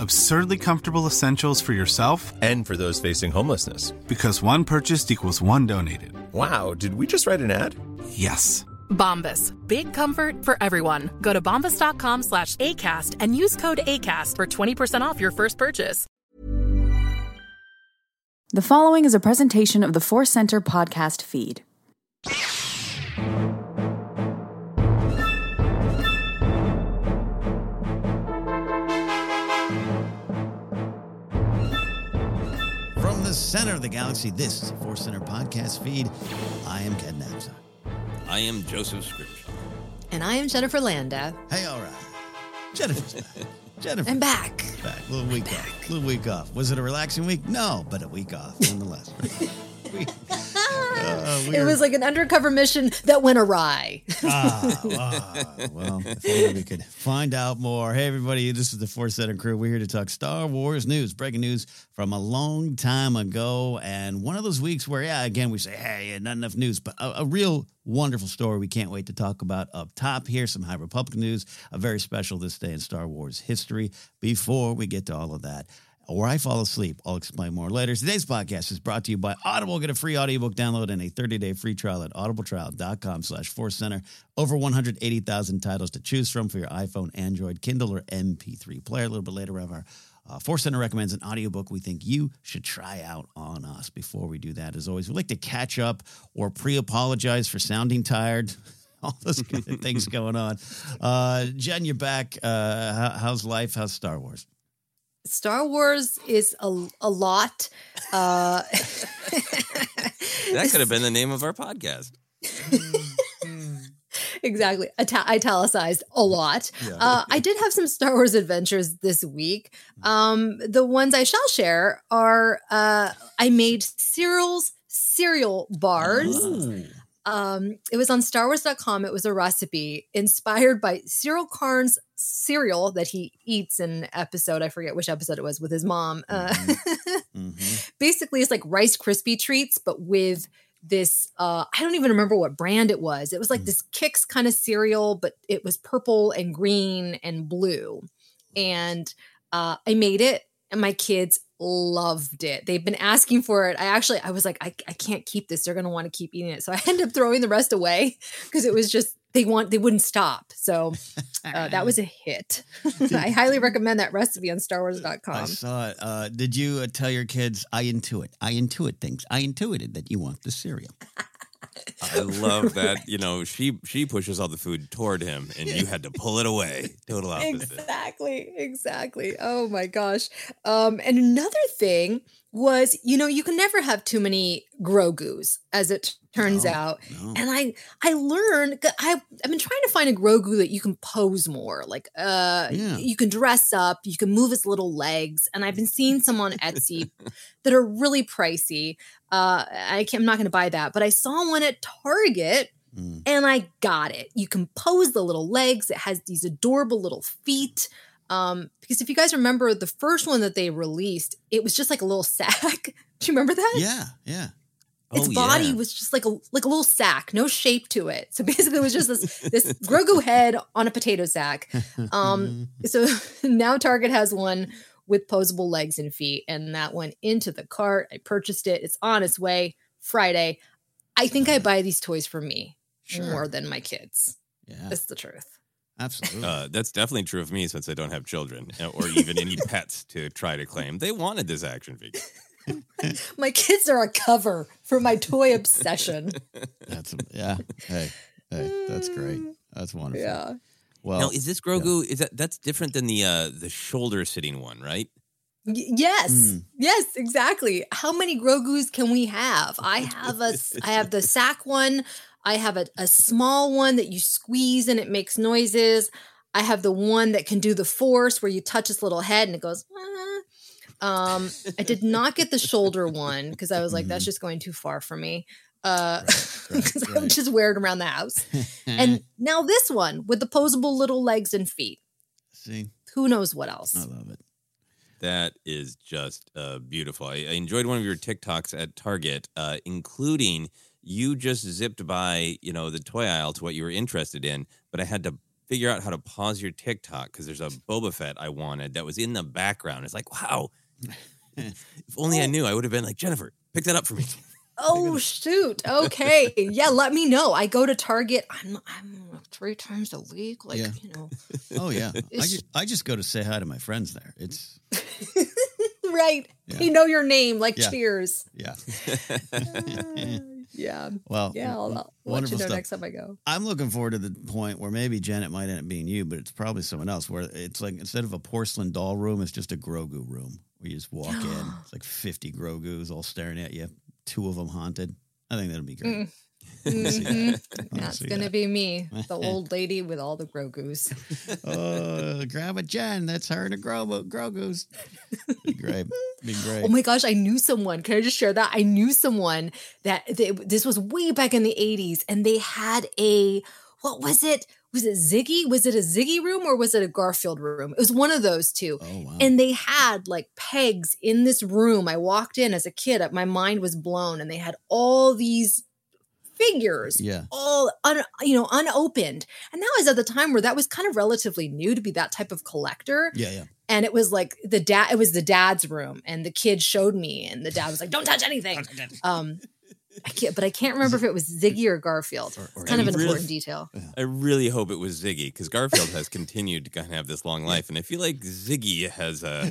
Absurdly comfortable essentials for yourself And for those facing homelessness. because one purchased equals one donated. Wow, did we just write an ad? Yes. Bombas. Big comfort for everyone. Go to bombas.com slash ACAST and use code ACAST for 20% off your first purchase. The following is a presentation of the Force Center podcast feed. The center of the galaxy, this is a Force Center podcast feed. I am Ken Napzok. I am Joseph Scrimshaw. And I am Jennifer Landa. Hey, all right. Jennifer's back. Jennifer. I'm back. Back. A little week off. A little week off. Was it a relaxing week? No, but a week off nonetheless. we, uh, we It was like an undercover mission that went awry. ah, ah, well, if only we could find out more. Hey, everybody, this is the Force Center crew. We're here to talk Star Wars news, breaking news from a long time ago. And one of those weeks where, yeah, again, we say, hey, not enough news, but a, a real wonderful story we can't wait to talk about up top here. Some High Republic news, a very special this day in Star Wars history. Before we get to all of that, or I fall asleep. I'll explain more later. Today's podcast is brought to you by Audible. Get a free audiobook download and a 30-day free trial at audibletrial.com slash force center. Over 180,000 titles to choose from for your iPhone, Android, Kindle, or MP3 player. A little bit later, we have our uh, Force Center recommends an audiobook we think you should try out on us. Before we do that, as always, we like to catch up or pre-apologize for sounding tired. All those kind of things going on. Uh, Jen, you're back. Uh, how's life? How's Star Wars? Star Wars is a, a lot. Uh, That could have been the name of our podcast. exactly. Ita- italicized a lot. Uh, I did have some Star Wars adventures this week. Um, the ones I shall share are uh, I made cereals, cereal bars. Um, it was on StarWars.com. It was a recipe inspired by Syril Karn's cereal that he eats in episode. I forget which episode it was with his mom. Uh, Mm-hmm. basically, it's like Rice Krispie treats, but with this uh I don't even remember what brand it was. It was like this Kix kind of cereal, but it was purple and green and blue. And uh I made it and my kids loved it. They've been asking for it. I actually I was like I, I can't keep this. They're going to want to keep eating it. So I ended up throwing the rest away because it was just they want they wouldn't stop. So uh, that was a hit. I highly recommend that recipe on StarWars.com. I saw it. Uh, did you uh, tell your kids, I intuit, I intuit things. I intuited that you want the cereal. I love that. You know, she she pushes all the food toward him, and you had to pull it away. Total opposite. Exactly, exactly. Oh my gosh. Um, and another thing was, you know, you can never have too many Grogu's, as it turns No, out. no. And I I learned I I've been trying to find a Grogu that you can pose more. Like uh Yeah. you can dress up, you can move his little legs. And I've been seeing some on Etsy that are really pricey. Uh I can't, I'm not gonna buy that, but I saw one at Target Mm. and I got it. You can pose the little legs. It has these adorable little feet. Um, because if you guys remember the first one that they released, it was just like a little sack. Do you remember that? Yeah, yeah. Its Oh, body yeah. was just like a like a little sack, no shape to it. So basically, it was just this this Grogu head on a potato sack. Um, so now Target has one with posable legs and feet, and that went into the cart. I purchased it. It's on its way Friday. I think I buy these toys for me Sure. more than my kids. Yeah, That's the truth. absolutely. Uh, that's definitely true of me since I don't have children uh, or even any pets to try to claim. They wanted this action figure. My kids are a cover for my toy obsession. that's yeah. Hey, hey, that's great. That's wonderful. Yeah. Well, now, is this Grogu? Is that that's different than the uh, the shoulder sitting one, right? Y- yes. Mm. Yes, exactly. How many Grogus can we have? I have a I have the sack one. I have a, a small one that you squeeze and it makes noises. I have the one that can do the force where you touch its little head and it goes. "Ah." Um, I did not get the shoulder one because I was like, that's just going too far for me. Uh, Mm-hmm. right, because I right. would just wear it around the house. and now this one with the posable little legs and feet. see, Who knows what else? I love it. That is just uh, beautiful. I, I enjoyed one of your TikToks at Target, uh, including you just zipped by, you know, the toy aisle to what you were interested in, but I had to figure out how to pause your TikTok because there's a Boba Fett I wanted that was in the background. It's like, wow. If only I oh. knew, I would have been like, Jennifer, pick that up for me. Oh shoot. Okay. Yeah, let me know. I go to Target. I'm I'm three times a week. Like, Yeah. you know. Oh yeah, I just, I just go to say hi to my friends there. It's right. Yeah. You know your name, like Yeah. cheers. yeah. Uh, Yeah. well, Yeah, I'll, I'll let you know stuff. next time I go. I'm looking forward to the point where maybe Janet might end up being you, but it's probably someone else. Where it's like instead of a porcelain doll room, it's just a Grogu room where you just walk in. It's like 50 Grogus all staring at you. Two of them haunted. I think that'll be great. Mm. Mhm. That's gonna that. be me, the old lady with all the Grogus. Oh, Grandma Jen. That's her and a Grogu. Grogu's. Be great. Be great. Oh my gosh, I knew someone. Can I just share that? I knew someone that they, this was way back in the 80s and they had a what was it? Was it Ziggy? Was it a Ziggy room or was it a Garfield room? It was one of those two. Oh wow. And they had like pegs in this room. I walked in as a kid, my mind was blown and they had all these figures yeah. all un, you know unopened and that was at the time where that was kind of relatively new to be that type of collector Yeah. Yeah. and it was like the dad it was the dad's room and the kid showed me and the dad was like don't touch anything um I can't, but I can't remember if it was Ziggy or Garfield. Or- or it's kind of an Really- important detail. I really hope it was Ziggy because Garfield has continued to kind of have this long life, and I feel like Ziggy has uh,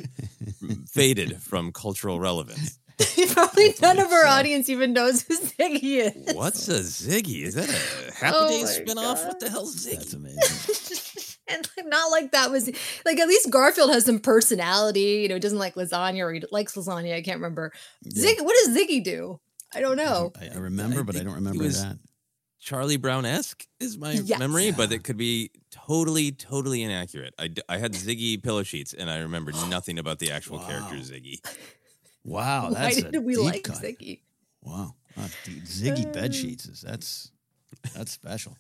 faded from cultural relevance. Probably none of our audience even knows who Ziggy is. What's a Ziggy? Is that a Happy Oh Days my spinoff? God. What the hell's Ziggy? That's amazing. and not like that was like at least Garfield has some personality. You know, he doesn't like lasagna or he likes lasagna. I can't remember. Yeah. Ziggy, what does Ziggy do? I don't know. I, I remember, I but I don't remember was- that. Charlie Brown esque is my Yes. memory, but it could be totally, totally inaccurate. I, I had Ziggy pillow sheets, and I remember nothing about the actual Wow. character Ziggy. Wow, Why did we deep like cut. Ziggy? Wow, the Ziggy bed sheets is that's that's special.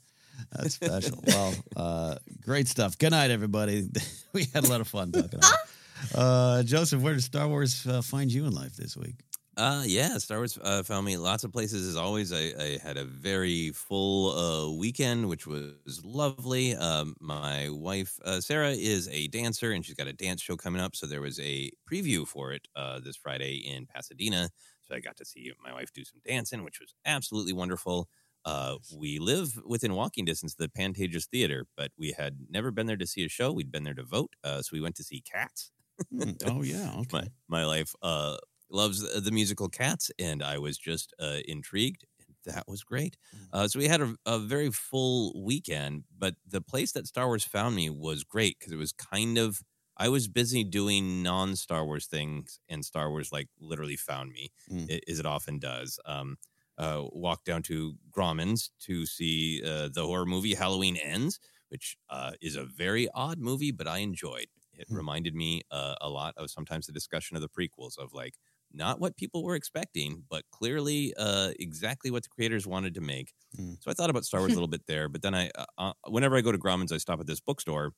That's special. well, uh, great stuff. Good night, everybody. we had a lot of fun talking. About it. Uh, Joseph, where did Star Wars uh, find you in life this week? Uh, yeah, Star Wars uh, found me lots of places as always. I, I had a very full uh, weekend, which was lovely. Um, my wife uh, Sarah is a dancer, and she's got a dance show coming up. So there was a preview for it uh, this Friday in Pasadena. So I got to see my wife do some dancing, which was absolutely wonderful. Uh, we live within walking distance of the Pantages Theater, but we had never been there to see a show. We'd been there to vote, uh, so we went to see Cats. Hmm. Oh yeah, okay. my my life uh, loves the, musical Cats, and I was just uh, intrigued. That was great. Mm. Uh, so we had a, a very full weekend, but the place that Star Wars found me was great because it was kind of I was busy doing non Star Wars things, and Star Wars like literally found me, Mm. as it often does. Um, uh, walked down to Grauman's to see uh, the horror movie Halloween Ends, which uh, is a very odd movie, but I enjoyed. It Hmm. reminded me uh, a lot of sometimes the discussion of the prequels of like not what people were expecting, but clearly uh, exactly what the creators wanted to make. Hmm. So I thought about Star Wars a little bit there, but then I, uh, uh, whenever I go to Grauman's, I stop at this bookstore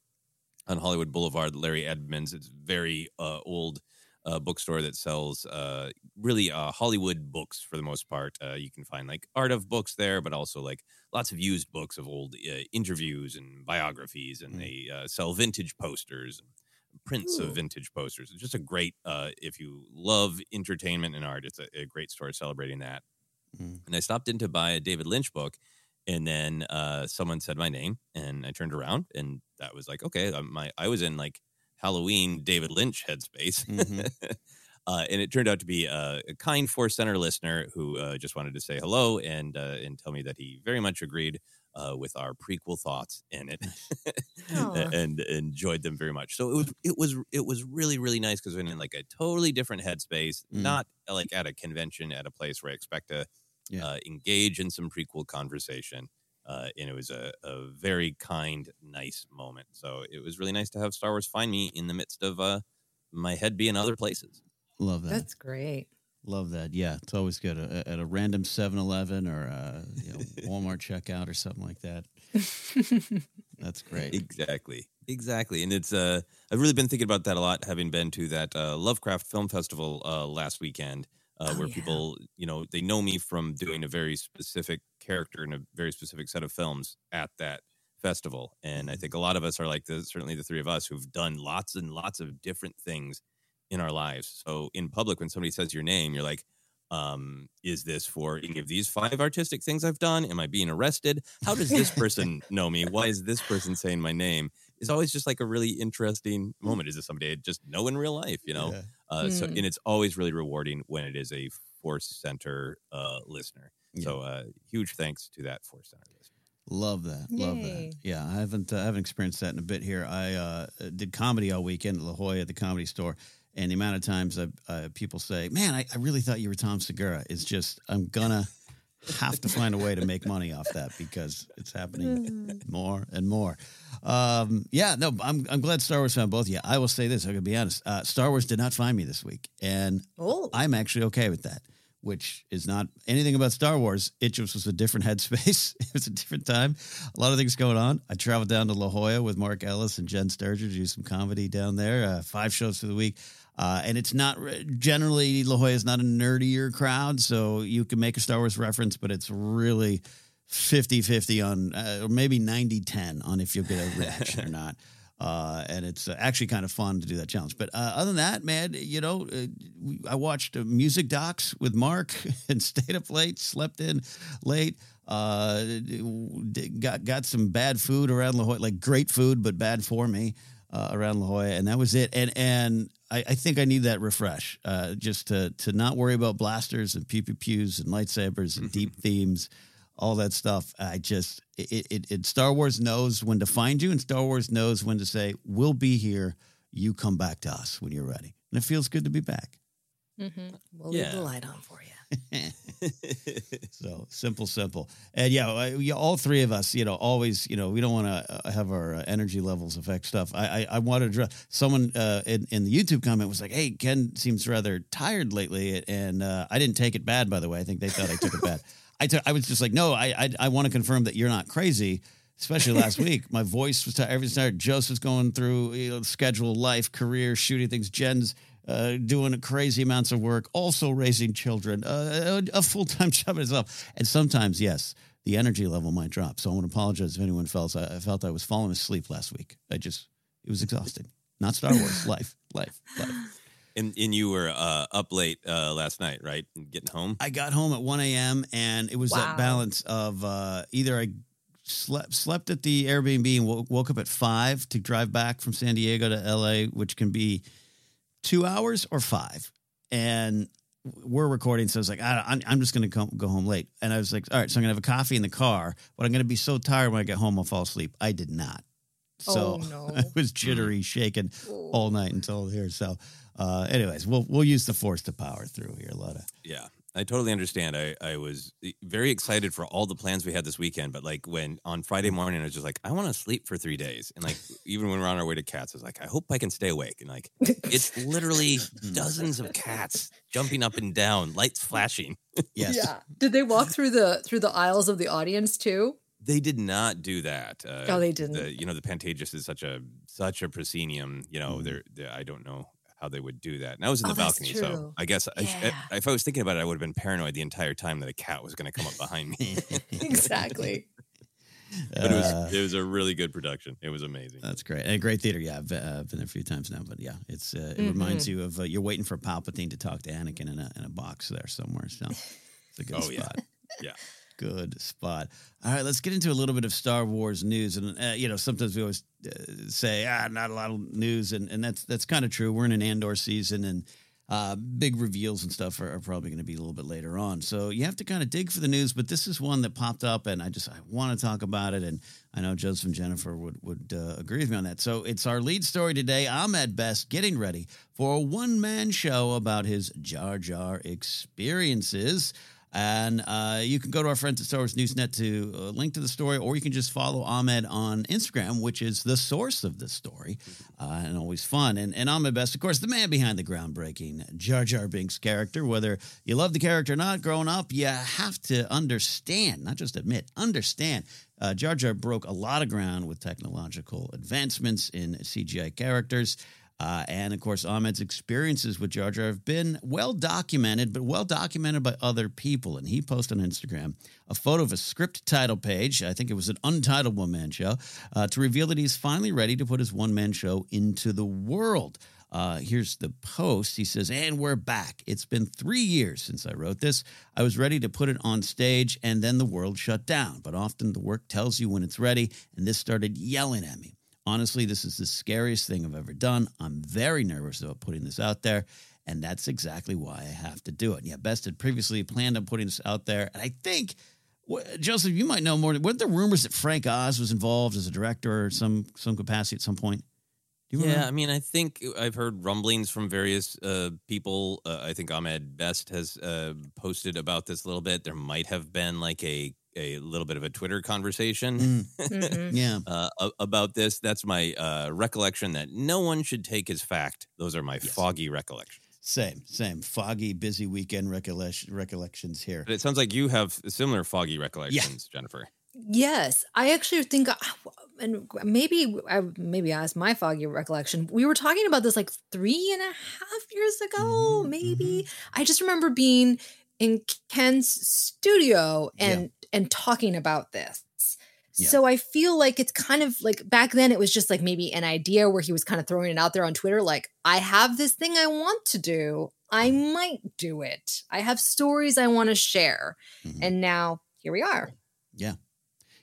on Hollywood Boulevard, Larry Edmonds. It's very uh, old uh, bookstore that sells uh, really uh, Hollywood books for the most part. Uh, you can find like art of books there, but also like lots of used books of old uh, interviews and biographies, and they uh, sell vintage posters and prints Ooh. of vintage posters. It's just a great, uh, if you love entertainment and art, it's a, a great store celebrating that. Mm. And I stopped in to buy a David Lynch book, and then uh, someone said my name, and I turned around, and that was like, okay, my I was in like Halloween David Lynch headspace. Mhm. Uh, and it turned out to be a, a kind Force Center listener who uh, just wanted to say hello and uh, and tell me that he very much agreed uh, with our prequel thoughts in it Aw. and enjoyed them very much. So it was it was it was really really nice because we're in like a totally different headspace, Mm. not like at a convention at a place where I expect to Yeah. uh, engage in some prequel conversation. Uh, and it was a, a very kind, nice moment. So it was really nice to have Star Wars find me in the midst of uh, my head being other places. Love that. That's great. Love that. Yeah, it's always good uh, at a random 7-Eleven or uh, you know, Walmart checkout or something like that. That's great. Exactly. Exactly. And it's uh I've really been thinking about that a lot, having been to that uh, Lovecraft Film Festival uh, last weekend, uh, Oh, where yeah. people, you know, they know me from doing a very specific character in a very specific set of films at that festival. And I think a lot of us are like the certainly the three of us who've done lots and lots of different things in our lives. So in public, when somebody says your name, you're like, um, is this for any of these five artistic things I've done? Am I being arrested? How does this person know me? Why is this person saying my name? It's always just like a really interesting moment. Is this somebody I just know in real life? You know, Yeah. uh, so Mm. and it's always really rewarding when it is a Force Center uh, listener. Yeah. So uh, huge thanks to that Force Center listener. Love that. Love that. Yeah, I haven't uh, I haven't experienced that in a bit here. I uh, did comedy all weekend at La Jolla at the Comedy Store, and the amount of times I, uh, people say, "Man, I, I really thought you were Tom Segura." It's just I'm gonna have to find a way to make money off that because it's happening more and more. Um, yeah, no, I'm I'm glad Star Wars found both of you. I will say this: I'm gonna be honest. Uh, Star Wars did not find me this week, and Oh, I'm actually okay with that, which is not anything about Star Wars. It just was a different headspace. it was a different time. A lot of things going on. I traveled down to La Jolla with Mark Ellis and Jen Sturger to do some comedy down there. Uh, five shows for the week. Uh, and it's not generally La Jolla is not a nerdier crowd, so you can make a Star Wars reference, but it's really 50 50 on, uh, or maybe 90 10 on if you'll get a reaction or not. Uh, and it's actually kind of fun to do that challenge. But uh, other than that, man, you know, uh, I watched uh, music docs with Mark and stayed up late, slept in late. Uh, got got some bad food around La Jolla, like great food, but bad for me uh, around La Jolla, and that was it. And and I, I think I need that refresh, uh, just to to not worry about blasters and pew pew pews and lightsabers and deep themes all that stuff. I just it, it, it Star Wars knows when to find you, and Star Wars knows when to say, "We'll be here. You come back to us when you're ready." And it feels good to be back. mhm. we'll leave the light on for you. So simple, simple, and yeah, yeah, all three of us, you know, always, you know, we don't want to uh, have our uh, energy levels affect stuff. I, I, I wanted to address someone uh, in, in the YouTube comment was like, "Hey, Ken seems rather tired lately," and uh, I didn't take it bad, by the way. I think they thought I took it bad. I I was just like, "No, I, I, I want to confirm that you're not crazy." Especially last week, my voice was tired. Everything started. Joseph's going through you know, schedule, life, career, shooting things. Jen's uh, doing crazy amounts of work, also raising children, uh, a, a full time job itself. And sometimes, yes, the energy level might drop. So I want to apologize if anyone felt I, I felt I was falling asleep last week. I just it was exhausting. Not Star Wars. life, life, life. And and you were uh, up late uh, last night, right? Getting home. I got home at one a.m. and it was Wow. that balance of uh, either I slept slept at the Airbnb and woke, woke up at five to drive back from San Diego to L.A., which can be two hours or five, and we're recording, so I was like, I, I'm, I'm just going to go home late, and I was like, all right, so I'm going to have a coffee in the car, but I'm going to be so tired when I get home, I'll fall asleep. I did not. So Oh, no. I was jittery, shaking all night until here. So, uh, anyways, we'll we'll use the force to power through here, Lotta. Yeah, I totally understand. I, I was eh, very excited for all the plans we had this weekend, but like when on Friday morning, I was just like, I want to sleep for three days. And like, even when we're on our way to cats, I was like, I hope I can stay awake. And like, it's literally dozens of cats jumping up and down, lights flashing. Yes. Yeah. Did they walk through the through the aisles of the audience too? They did not do that. Uh, Oh, they didn't. The, you know, the Pantages is such a such a proscenium. You know, they're, they're I don't know how they would do that. And I was in Oh, the that's balcony, so. I guess I if I was thinking about it, I would have been paranoid the entire time that a cat was going to come up behind me. exactly. but it Uh, was it was a really good production. It was amazing. That's great. And a great theater. Yeah, I've, uh, been there a few times now, but yeah, it's uh, it reminds you of uh, you're waiting for Palpatine to talk to Anakin in a in a box there somewhere. So it's a good Oh, yeah. spot. Yeah. Good spot. All right, let's get into a little bit of Star Wars news. And uh, you know, sometimes we always uh, say, ah, not a lot of news, and and that's that's kind of true. We're in an Andor season, and uh, big reveals and stuff are, are probably going to be a little bit later on. So you have to kind of dig for the news. But this is one that popped up, and I just I want to talk about it. And I know Joseph and Jennifer would would uh, agree with me on that. So it's our lead story today. Ahmed Best getting ready for a one man show about his Jar Jar experiences. And uh, you can go to our friends at Star Wars Newsnet to uh, link to the story, or you can just follow Ahmed on Instagram, which is the source of the story, uh, and always fun. And, and Ahmed Best, of course, the man behind the groundbreaking Jar Jar Binks character. Whether you love the character or not, growing up, you have to understand, not just admit, understand. Uh, Jar Jar broke a lot of ground with technological advancements in CGI characters. Uh, and of course, Ahmed's experiences with Jar Jar have been well documented, but well documented by other people. And he posted on Instagram a photo of a script title page. I think it was an untitled one man show uh, to reveal that he's finally ready to put his one man show into the world. Uh, here's the post. He says, And we're back. It's been three years since I wrote this. I was ready to put it on stage, and then the world shut down. But often the work tells you when it's ready, and this started yelling at me. Honestly, this is the scariest thing I've ever done. I'm very nervous about putting this out there, and that's exactly why I have to do it. Yeah, Best had previously planned on putting this out there, and I think. Joseph, you might know more. Weren't there rumors that Frank Oz was involved as a director or some some capacity at some point? Do you Yeah, remember? I mean, I think I've heard rumblings from various uh, people. Uh, I think Ahmed Best has uh, posted about this a little bit. There might have been like a a little bit of a Twitter conversation Mm. Mhm. Yeah. uh, about this. That's my uh, recollection. That no one should take as fact. Those are my foggy recollections. Same, same. Foggy, busy weekend recollection, recollections here. But it sounds like you have similar foggy recollections, Jennifer. Yes, I actually think, uh, and maybe I maybe as my foggy recollection, we were talking about this like three and a half years ago. Mhm, maybe I just remember being in Ken's studio and and talking about this. Yeah. So I feel like it's kind of like back then it was just like maybe an idea where he was kind of throwing it out there on Twitter like I have this thing I want to do. I might do it. I have stories I want to share. Mhm. And now here we are. Yeah.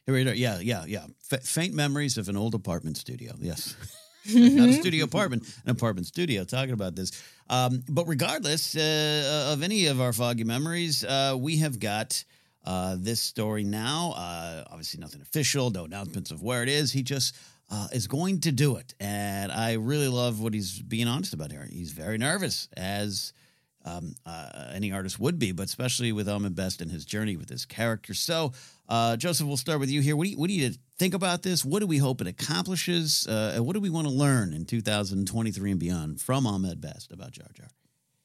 Here we are. Yeah, yeah, yeah. F- faint memories of an old apartment studio. Yes. Not a studio apartment, an apartment studio talking about this. Um, but regardless uh, of any of our foggy memories, uh, we have got uh, this story now. Uh, obviously, nothing official, no announcements of where it is. He just uh, is going to do it. And I really love what he's being honest about here. He's very nervous, as um, uh, any artist would be, but especially with Ahmed Best and his journey with this character. So, uh, Joseph, we'll start with you here. What do you, what do you think about this? What do we hope it accomplishes? Uh, and what do we want to learn in 2023 and beyond from Ahmed Best about Jar Jar?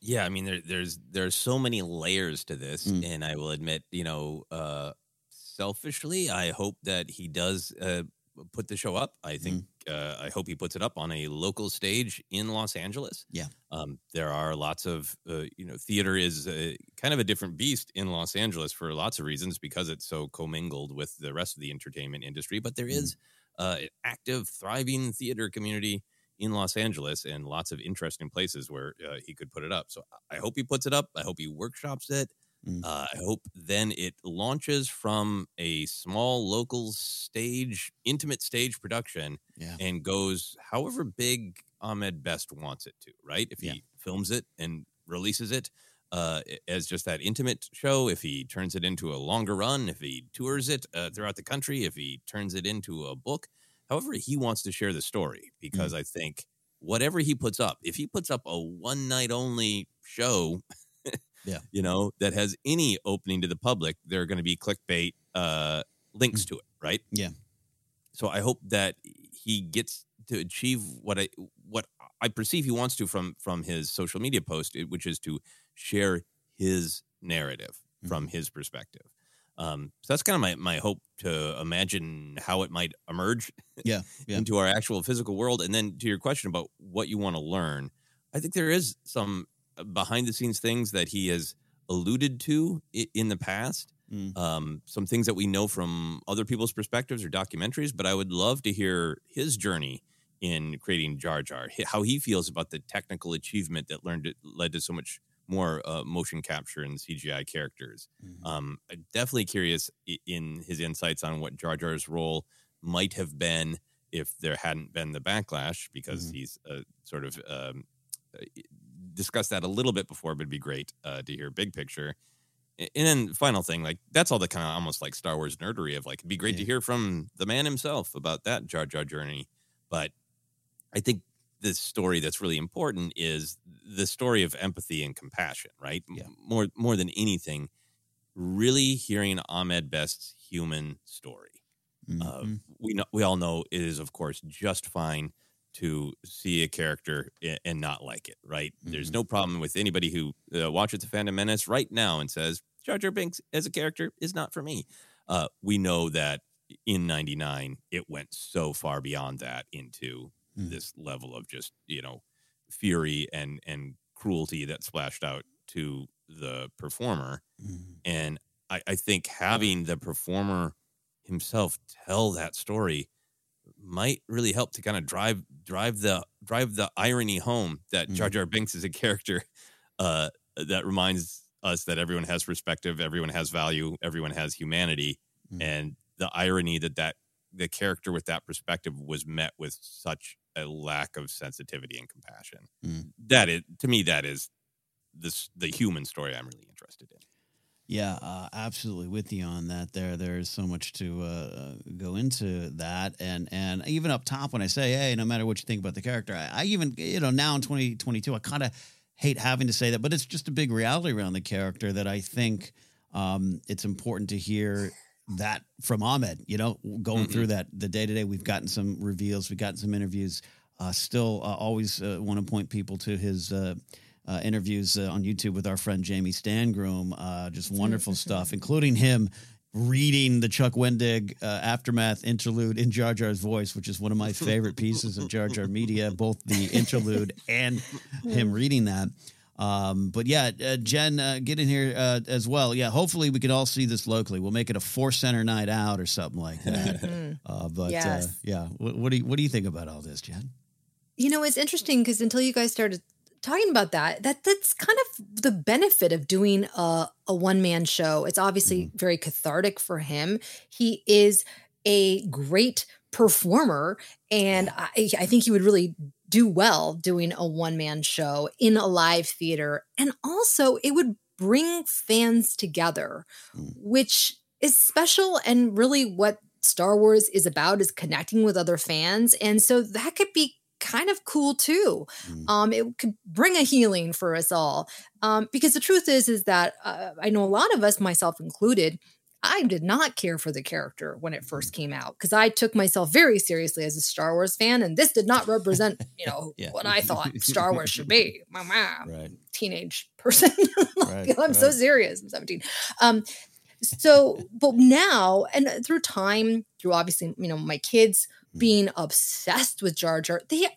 Yeah, I mean, there, there's there's so many layers to this, Mm. and I will admit, you know, uh, selfishly, I hope that he does uh, put the show up. I think Mm. uh, I hope he puts it up on a local stage in Los Angeles. Yeah. Um, there are lots of uh, you know theater is uh, kind of a different beast in Los Angeles for lots of reasons because it's so commingled with the rest of the entertainment industry. But there is uh, an active, thriving theater community in Los Angeles and lots of interesting places where uh, he could put it up. So I hope he puts it up. I hope he workshops it. Mm. Uh, I hope then it launches from a small local stage, intimate stage production, Yeah. and goes however big Ahmed Best wants it to. Right? If Yeah. he films it and releases it uh, as just that intimate show, if he turns it into a longer run, if he tours it uh, throughout the country, if he turns it into a book, however he wants to share the story, because mm. I think whatever he puts up, if he puts up a one night only show, Yeah. you know, that has any opening to the public, there are going to be clickbait uh, links mm. to it, right? Yeah. So I hope that he gets to achieve what I what I perceive he wants to from from his social media post, which is to share his narrative mm. from his perspective. Um, so that's kind of my my hope to imagine how it might emerge Yeah. Yeah. into our actual physical world. And then to your question about what you want to learn, I think there is some behind the scenes things that he has alluded to in the past. Mm. Um, some things that we know from other people's perspectives or documentaries, but I would love to hear his journey in creating Jar Jar, how he feels about the technical achievement that learned led to so much more uh, motion capture and CGI characters. Mm-hmm. Um, I'm definitely curious in his insights on what Jar Jar's role might have been if there hadn't been the backlash, because Mm-hmm. he's uh, sort of um, uh, discussed that a little bit before, but it'd be great uh, to hear big picture. And then final thing, like that's all the kind of almost like Star Wars nerdery of like it'd be great to hear from the man himself about that Jar Jar journey. But I think the story that's really important is the story of empathy and compassion, right? Yeah. More more than anything, really hearing Ahmed Best's human story. Uh, Mhm. we know, we all know it is, of course, just fine to see a character and not like it, right? There's Mm-hmm. no problem with anybody who uh, watches The Phantom Menace right now and says Jar Jar Binks as a character is not for me. Uh, we know that in '99 it went so far beyond that into Mm. this level of just you know fury and and cruelty that splashed out to the performer Mhm. and I, I think having the performer himself tell that story might really help to kind of drive drive the drive the irony home that Jar Jar Binks is a character uh, that reminds us that everyone has perspective, everyone has value, everyone has humanity, Mm. and the irony that that the character with that perspective was met with such a lack of sensitivity and compassion. Mm. That is to me that is this the human story I'm really interested in. Yeah, uh, absolutely with you on that. There, there's so much to uh, go into that, and and even up top when I say, hey, no matter what you think about the character, I, I even you know now in 2022, I kind of hate having to say that, but it's just a big reality around the character that I think um, it's important to hear that from Ahmed. You know, going through that the day to day, we've gotten some reveals, we've gotten some interviews. Uh, still, uh, always uh, want to point people to his. Uh, uh, interviews uh, on YouTube with our friend Jamie Stangroom. Uh, just wonderful stuff, including him reading the Chuck Wendig uh, aftermath interlude in Jar Jar's voice, which is one of my favorite pieces of Jar Jar media, both the interlude and him reading that. Um, but yeah, uh, Jen, uh, get in here uh, as well. Yeah, hopefully we can all see this locally. We'll make it a Force Center night out or something like that. uh, but uh, Yes. yeah, what, what do you what do you think about all this, Jen? You know, it's interesting because until you guys started talking about that, that that's kind of the benefit of doing a, a one man show. It's obviously very cathartic for him. He is a great performer, and I, I think he would really do well doing a one man show in a live theater. And also, it would bring fans together, which is special and really what Star Wars is about is connecting with other fans. And so that could be kind of cool too. Um, it could bring a healing for us all. Um, because the truth is, is that uh, I know a lot of us, myself included, I did not care for the character when it first came out because I took myself very seriously as a Star Wars fan, and this did not represent, you know, Yeah. what I thought Star Wars should be. Right. teenage person. Like, Right, I'm so serious. I'm 17. Um, so, but now and through time, through obviously, you know, my kids Mm. being obsessed with Jar Jar, they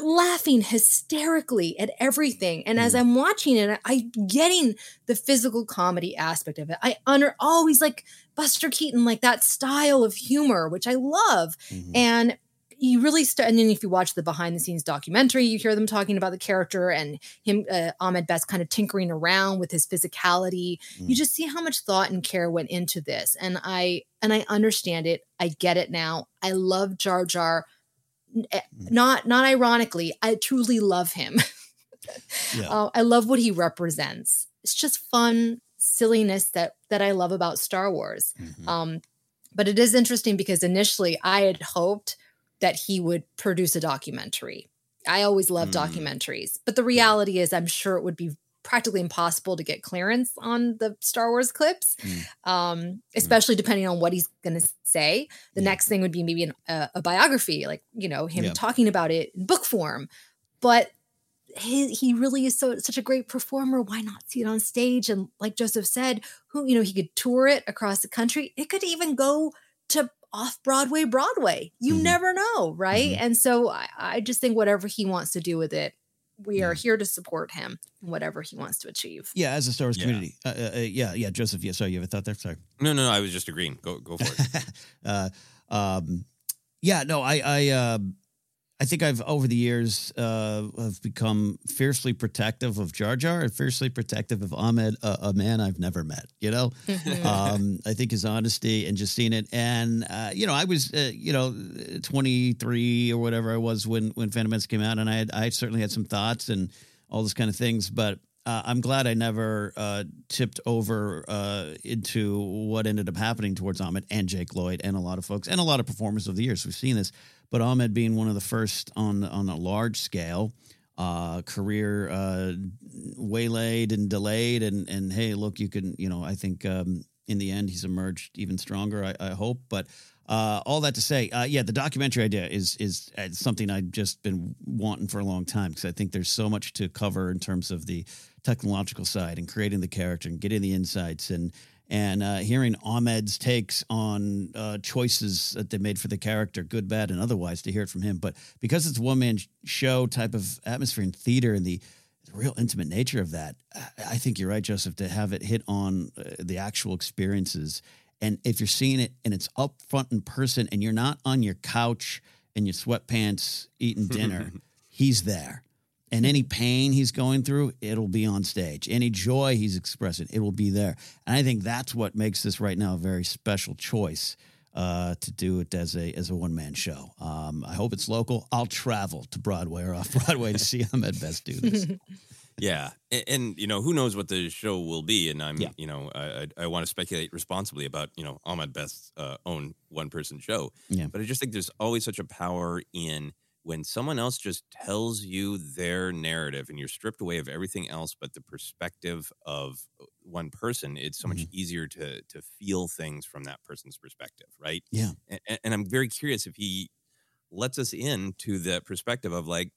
laughing hysterically at everything. And Mm. as I'm watching it, I'm getting the physical comedy aspect of it. I under always like Buster Keaton, like that style of humor, which I love. Mm-hmm. And you really start, and then if you watch the behind the scenes documentary, you hear them talking about the character and him, uh, Ahmed Best, kind of tinkering around with his physicality. Mm. You just see how much thought and care went into this, and I and I understand it. I get it now. I love Jar Jar. Eh, Mm. Not not ironically, I truly love him. Yeah. Uh, I love what he represents. It's just fun silliness that that I love about Star Wars. Mm-hmm. Um, but it is interesting because initially I had hoped that he would produce a documentary. I always love Mm. documentaries, but the reality is, I'm sure it would be practically impossible to get clearance on the Star Wars clips, Mm. um, especially depending on what he's going to say. The next thing would be maybe an, a, a biography, like you know him Yeah. talking about it in book form. But he, he really is so such a great performer. Why not see it on stage? And like Joseph said, who you know he could tour it across the country. It could even go to off Broadway, Broadway. You Mm-hmm. never know, right? And so I, I just think whatever he wants to do with it, we are here to support him whatever he wants to achieve. Yeah, as a Star Wars Yeah. community. Uh, uh, uh, yeah, yeah, Joseph. Yeah, sorry, you have a thought there? Sorry. No, no, no. I was just agreeing. Go, go for it. uh, um, yeah, no, I, I, uh, I think I've over the years uh, have become fiercely protective of Jar Jar and fiercely protective of Ahmed, uh, a man I've never met. You know, um, I think his honesty and just seeing it, and uh, you know, I was, uh, you know, twenty three or whatever I was when when Phantom Menace came out, and I had, I certainly had some thoughts and all those kind of things, but uh, I'm glad I never uh, tipped over uh, into what ended up happening towards Ahmed and Jake Lloyd and a lot of folks and a lot of performers of the years. We've seen this, but Ahmed being one of the first on on a large scale uh, career uh, waylaid and delayed, and and hey, look, you can you know I think um, in the end he's emerged even stronger. I, I hope, but. Uh, all that to say, uh, yeah, the documentary idea is is uh, something I've just been wanting for a long time because I think there's so much to cover in terms of the technological side and creating the character and getting the insights and and uh, hearing Ahmed's takes on uh, choices that they made for the character, good, bad, and otherwise, to hear it from him. But because it's a one man show type of atmosphere in theater and the, real intimate nature of that, I, I think you're right, Joseph, to have it hit on uh, the actual experiences. And if you're seeing it and it's up front in person and you're not on your couch in your sweatpants eating dinner, he's there. And any pain he's going through, it'll be on stage. Any joy he's expressing, it will be there. And I think that's what makes this right now a very special choice uh, to do it as a as a one man show. Um, I hope it's local. I'll travel to Broadway or off Broadway to see Ahmed Best do this. Yeah, and, and you know who knows what the show will be, and I'm Yeah. you know I I, I want to speculate responsibly about you know Ahmed Best's uh, own one person show, Yeah. but I just think there's always such a power in when someone else just tells you their narrative and you're stripped away of everything else but the perspective of uh, one person. It's so Mm-hmm. much easier to to feel things from that person's perspective, right? Yeah. and, and I'm very curious if he lets us in to the perspective of like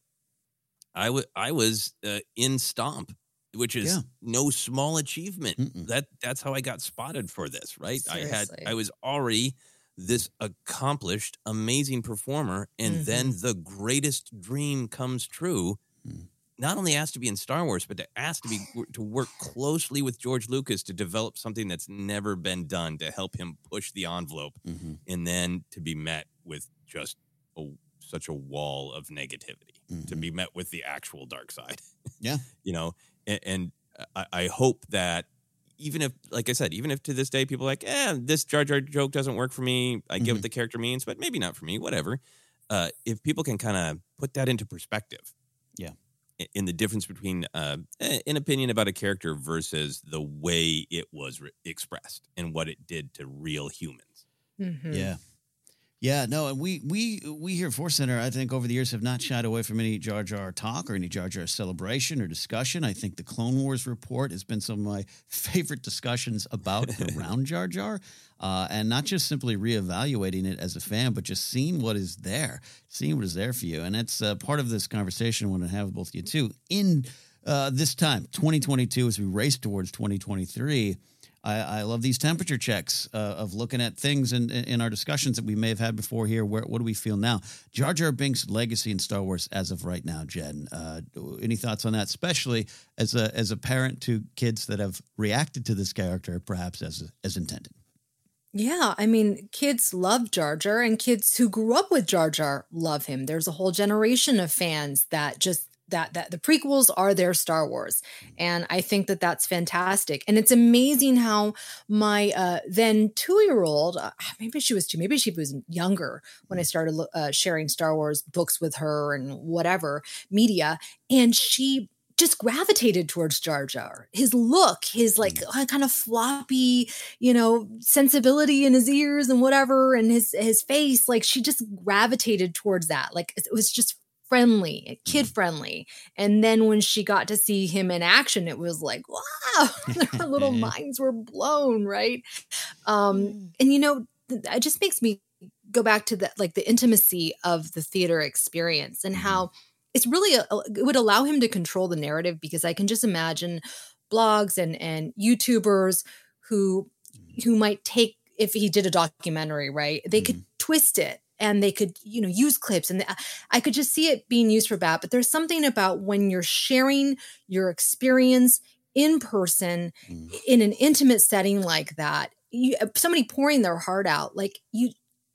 I wa- I was uh, in Stomp, which is Yeah. no small achievement. Mm-mm. That that's how I got spotted for this, right? I had I was already this accomplished, amazing performer, and then mm-hmm. the greatest dream comes true. Hmm. Not only asked to be in Star Wars, but to ask to be to work closely with George Lucas to develop something that's never been done to help him push the envelope, Mm-hmm. and then to be met with just a, such a wall of negativity, to mm-hmm. be met with the actual dark side Yeah. you know and, and I, I hope that even if like i said even if to this day people are like eh this jar jar joke doesn't work for me i get Mhm. what the character means but maybe not for me whatever uh, if people can kind of put that into perspective Yeah. in the difference between uh, eh, an opinion about a character versus the way it was re- expressed and what it did to real humans Mhm. Yeah. Yeah, no, and we we we here at Force Center, I think over the years have not shied away from any Jar Jar talk or any Jar Jar celebration or discussion. I think the Clone Wars report has been some of my favorite discussions about and around Jar Jar, uh, and not just simply reevaluating it as a fan, but just seeing what is there, seeing what is there for you, and that's uh, part of this conversation I want to have with both of you too. In uh, this time, 2022, as we race towards 2023. I, I love these temperature checks uh, of looking at things in, in our discussions that we may have had before here. Where what do we feel now? Jar Jar Binks' legacy in Star Wars as of right now, Jen. Uh, any thoughts on that? Especially as a as a parent to kids that have reacted to this character, perhaps as as intended. Yeah, I mean, kids love Jar Jar, and kids who grew up with Jar Jar love him. There's a whole generation of fans that just that that the prequels are their Star Wars, and I think that that's fantastic. And it's amazing how my uh, then two year old, uh, maybe she was two, maybe she was younger when I started uh, sharing Star Wars books with her and whatever media, and she just gravitated towards Jar Jar. His look, his like uh, kind of floppy, you know, sensibility in his ears and whatever, and his his face, like she just gravitated towards that. Like it was just friendly, kid mm. friendly. And then when she got to see him in action, it was like, wow, her little mm-hmm. minds were blown, right? Um, mm. and you know, it just makes me go back to the like the intimacy of the theater experience and how mm-hmm. it's really a, it would allow him to control the narrative because I can just imagine blogs and and YouTubers who mm-hmm. who might take if he did a documentary, right? They could twist it and they could you know use clips and i could just see it being used for that but there's something about when you're sharing your experience in person mm. in an intimate setting like that you, somebody pouring their heart out like you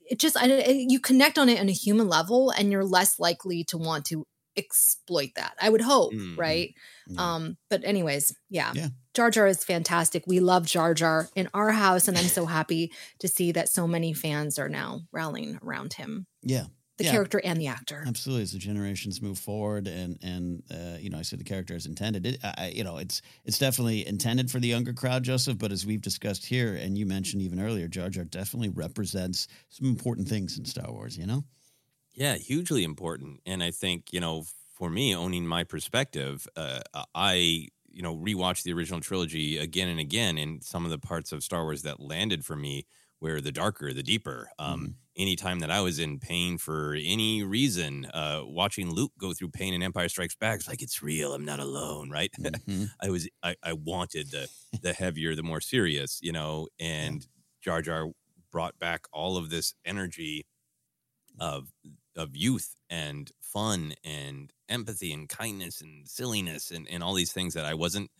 it just I, you connect on it on a human level and you're less likely to want to exploit that i would hope mm. right um but anyways yeah. yeah Jar Jar is fantastic. We love Jar Jar in our house, and I'm so happy to see that so many fans are now rallying around him. Yeah, the yeah. character and the actor. Absolutely, as the generations move forward, and and uh, you know, I said the character is intended. It, I, you know, it's it's definitely intended for the younger crowd, Joseph. But as we've discussed here, and you mentioned even earlier, Jar Jar definitely represents some important things in Star Wars. You know. Yeah, hugely important, and I think you know, for me, owning my perspective, uh, I you know rewatch the original trilogy again and again and some of the parts of star wars that landed for me were the darker the deeper um mm-hmm. anytime that i was in pain for any reason uh watching luke go through pain in empire strikes back it's like it's real i'm not alone right mm-hmm. i was I, I wanted the the heavier the more serious you know and jar jar brought back all of this energy of of youth and fun and empathy and kindness and silliness and, and all these things that I wasn't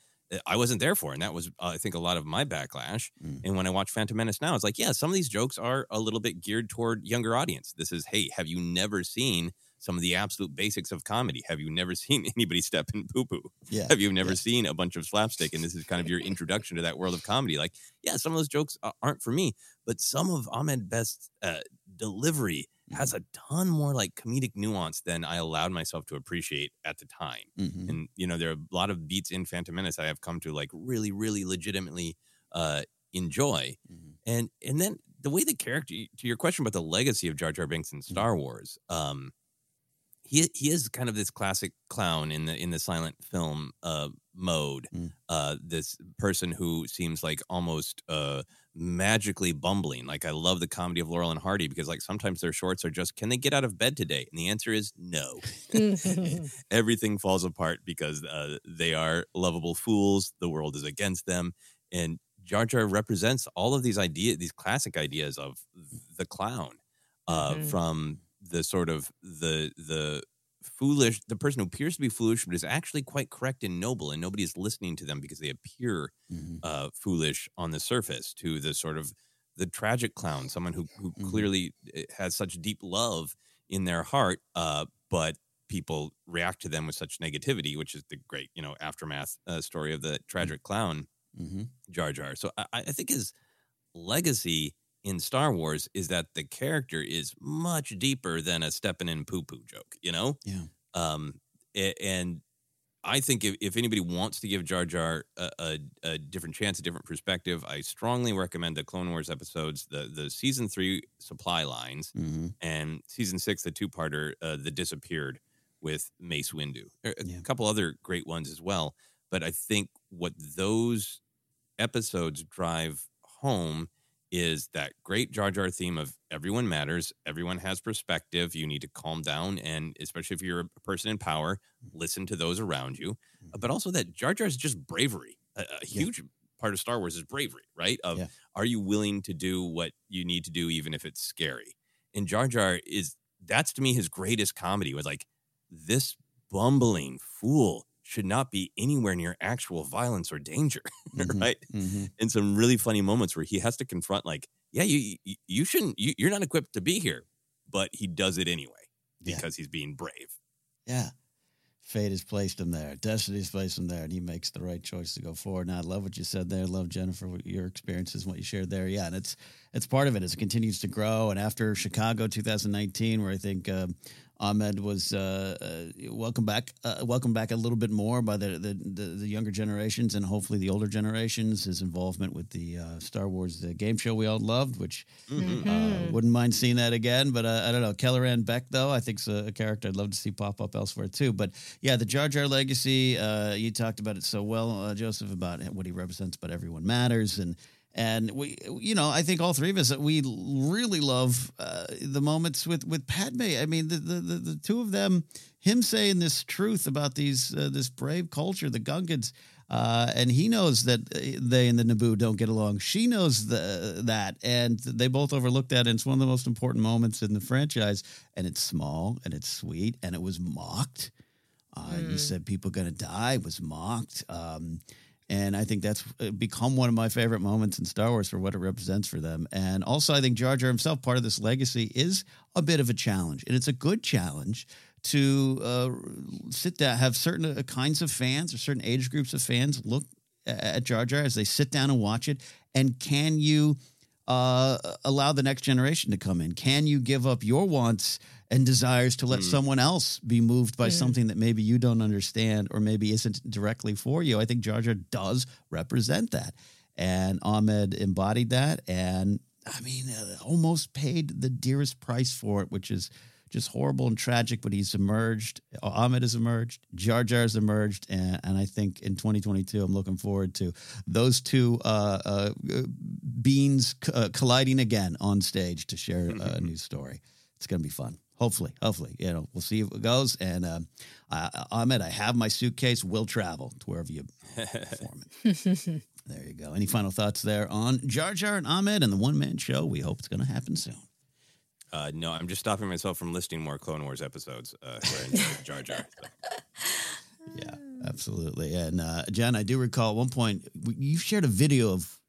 I wasn't there for, and that was uh, I think a lot of my backlash. Mm. And when I watch Phantom Menace now, it's like, yeah, some of these jokes are a little bit geared toward younger audience. This is, hey, have you never seen some of the absolute basics of comedy? Have you never seen anybody step in poo poo? Yeah. Have you never yeah. seen a bunch of slapstick? And this is kind of your introduction to that world of comedy. Like, yeah, some of those jokes aren't for me, but some of Ahmed Best's uh, delivery has a ton more like comedic nuance than I allowed myself to appreciate at the time. Mm-hmm. And you know, there are a lot of beats in Phantom Menace I have come to like really, really legitimately uh, enjoy. Mm-hmm. And and then the way the character to your question about the legacy of Jar Jar Binks in Mm-hmm. Star Wars, um, he he is kind of this classic clown in the in the silent film uh, mode. Mm. Uh, this person who seems like almost uh, magically bumbling. Like I love the comedy of Laurel and Hardy because like sometimes their shorts are just, can they get out of bed today? And the answer is no. Everything falls apart because uh, they are lovable fools. The world is against them, and Jar Jar represents all of these ideas, these classic ideas of the clown, uh, Mhm. from the sort of the the foolish the person who appears to be foolish but is actually quite correct and noble and nobody is listening to them because they appear Mm-hmm. uh, foolish on the surface to the sort of the tragic clown someone who, who Mhm. clearly eh, has such deep love in their heart uh, but people react to them with such negativity which is the great you know aftermath uh, story of the tragic clown Mm-hmm. jar jar so I, I think his legacy in Star Wars is that the character is much deeper than a stepping in poo poo joke, you know? Yeah. Um, and I think if, if anybody wants to give Jar Jar a, a, a different chance, a different perspective, I strongly recommend the Clone Wars episodes, the the season three supply lines, Mm-hmm. and season six, the two parter, uh, The Disappeared with Mace Windu. A Yeah. couple other great ones as well. But I think what those episodes drive home is that great Jar Jar theme of everyone matters, everyone has perspective. You need to calm down, and especially if you're a person in power, listen to those around you. Uh, But also that Jar Jar is just bravery, a, a Yeah. huge part of Star Wars is bravery, right? Of Yeah. are you willing to do what you need to do even if it's scary? And Jar Jar is that's to me his greatest comedy was like this bumbling fool should not be anywhere near actual violence or danger, Mhm, right? mhm. And some really funny moments where he has to confront like, yeah, you you, you shouldn't you, you're not equipped to be here, but he does it anyway Yeah. because he's being brave. Yeah. Fate has placed him there. Destiny's placed him there, and he makes the right choice to go forward. And I love what you said there. Love Jennifer, your experiences, what you shared there. Yeah, and it's it's part of it as it continues to grow. And after Chicago 2019, where I think uh, Ahmed was uh, uh, welcome back, uh, welcome back a little bit more by the the, the the younger generations and hopefully the older generations. His involvement with the uh, Star Wars the game show we all loved, which uh, wouldn't mind seeing that again, but uh, I don't know. Kelleran Beq, though, I think's a, a character I'd love to see pop up elsewhere too. But yeah, the Jar Jar legacy. Uh, you talked about it so well, uh, Joseph, about what he represents, but everyone matters, and and we, you know, I think all three of us we really love uh, the moments with with Padme. I mean, the the the, the two of them, him saying this truth about these uh, this brave culture, the Gungans. Uh, and he knows that uh, they and the Naboo don't get along. She knows the, that, and they both overlooked that. And it's one of the most important moments in the franchise. And it's small and it's sweet, and it was mocked. Uh, You said people going to die was mocked. Um, and I think that's uh, become one of my favorite moments in Star Wars for what it represents for them. And also, I think Jar Jar himself, part of this legacy, is a bit of a challenge, and it's a good challenge to uh, sit down, have certain uh, kinds of fans or certain age groups of fans look at Jar Jar as they sit down and watch it, and can you uh, allow the next generation to come in? Can you give up your wants and desires to let someone else be moved by something that maybe you don't understand or maybe isn't directly for you? I think Jar Jar does represent that. And Ahmed embodied that. And I mean, uh, almost paid the dearest price for it, which is just horrible and tragic. But he's emerged. Ahmed has emerged. Jar Jar has emerged. And, and I think in 2022, I'm looking forward to those two uh, uh, beings uh, colliding again on stage to share a new story. It's going to be fun. Hopefully, hopefully, you know, we'll see how it goes. And um, uh, Ahmed, I have my suitcase. We'll travel to wherever you perform it. There you go. Any final thoughts there on Jar Jar and Ahmed and the one man show? We hope it's going to happen soon. Uh, no, I'm just stopping myself from listing more Clone Wars episodes uh, where I enjoyed Jar Jar. So. Yeah, absolutely. And uh, Jen, I do recall at one point you shared a video of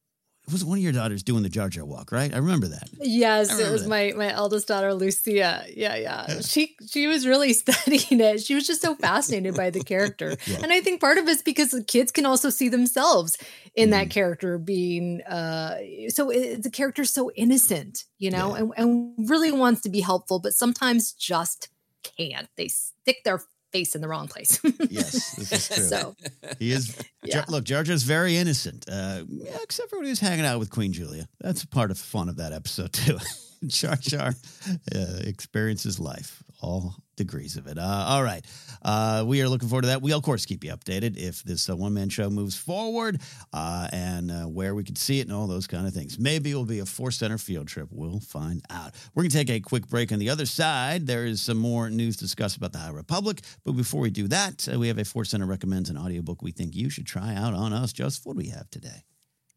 it was one of your daughters doing the Jar Jar walk, right? I remember that. Yes, I it was that. my my eldest daughter Lucia. Yeah, yeah. She she was really studying it. She was just so fascinated by the character. And I think part of it's because the kids can also see themselves in that Mm. character being uh so it, the character's so innocent, you know, Yeah. and, and really wants to be helpful, but sometimes just can't. They stick their face in the wrong place. Yes, this is true. so He is. Yeah. Look, Jar Jar's very innocent, uh, except for when he was hanging out with Queen Julia. That's part of the fun of that episode too. Jar Jar uh, experiences life, all degrees of it. Uh, all right, uh, we are looking forward to that. We'll of course keep you updated if this uh, one man show moves forward uh, and uh, where we can see it and all those kind of things. Maybe it'll be a Force Center field trip. We'll find out. We're gonna take a quick break. On the other side, there is some more news discussed about the High Republic. But before we do that, uh, we have a Force Center recommends an audiobook we think you should try out on us. Joseph, what do we have today?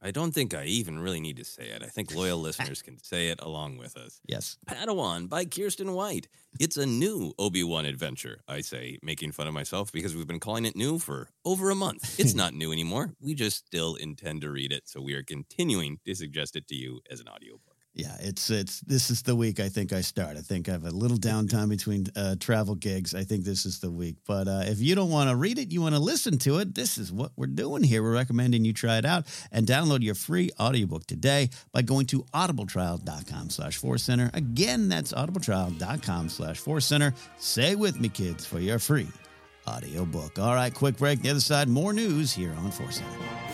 I don't think I even really need to say it. I think loyal listeners can say it along with us. Yes. Padawan by Kiersten White. It's a new Obi Wan adventure, I say, making fun of myself because we've been calling it new for over a month. It's not new anymore. We just still intend to read it. So we are continuing to suggest it to you as an audiobook. Yeah, it's it's this is the week I think I start. I think I have a little downtime between uh, travel gigs. I think this is the week. But uh, if you don't want to read it, you want to listen to it. This is what we're doing here. We're recommending you try it out and download your free audiobook today by going to audibletrial.com slash force center. Again, that's audibletrial.com slash force center. Say with me, kids, for your free audiobook. All right, quick break. The other side, more news here on Force Center.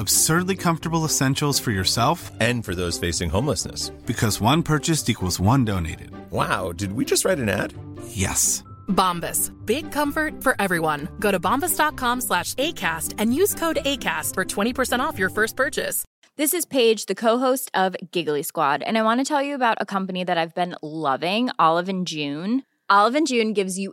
Absurdly comfortable essentials for yourself And for those facing homelessness. because one purchased equals one donated. Wow, did we just write an ad? Yes. Bombas. Big comfort for everyone. Go to bombas.com slash ACAST and use code ACAST for 20% off your first purchase. This is Paige, the co-host of Giggly Squad, and I want to tell you about a company that I've been loving, Olive and June. Olive and June gives you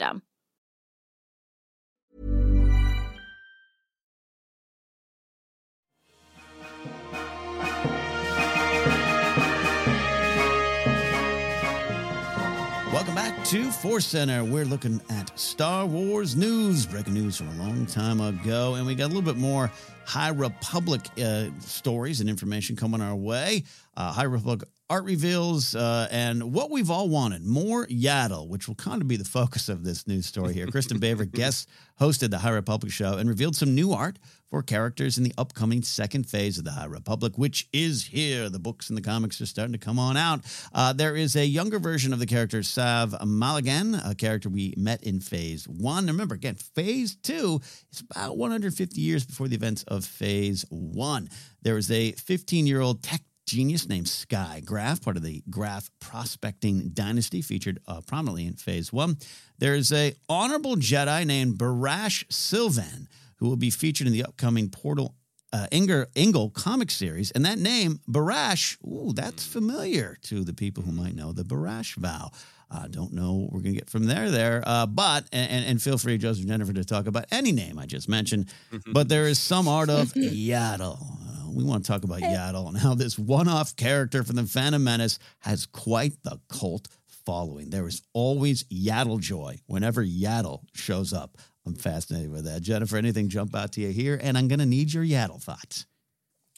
Welcome back to Force Center. We're looking at Star Wars news, breaking news from a long time ago, and we got a little bit more High Republic uh, stories and information coming our way. Uh, High Republic art reveals uh, and what we've all wanted more Yaddle, which will kind of be the focus of this news story here. Kristin Baver guest hosted the High Republic show and revealed some new art for characters in the upcoming second phase of the High Republic, which is here. The books and the comics are starting to come on out. Uh, there is a younger version of the character Sav Malagan, a character we met in phase one. Remember, again, phase two is about 150 years before the events of phase one. There is a 15 year old tech genius named Sky Graf, part of the Graf prospecting dynasty, featured uh, prominently in Phase One. There's a honorable Jedi named Barash Silvain, who will be featured in the upcoming Porter uh, Inger Engle comic series, and that name Barash, ooh, that's familiar to the people who might know the Barash vow. I uh, don't know what we're going to get from there there, uh, but and, and feel free, Joseph Jennifer, to talk about any name I just mentioned. but there is some art of Yaddle. Uh, we want to talk about Yaddle and how this one-off character from the Phantom Menace has quite the cult following. There is always Yaddle joy whenever Yaddle shows up. I'm fascinated with that. Jennifer, anything jump out to you here? And I'm going to need your Yaddle thoughts.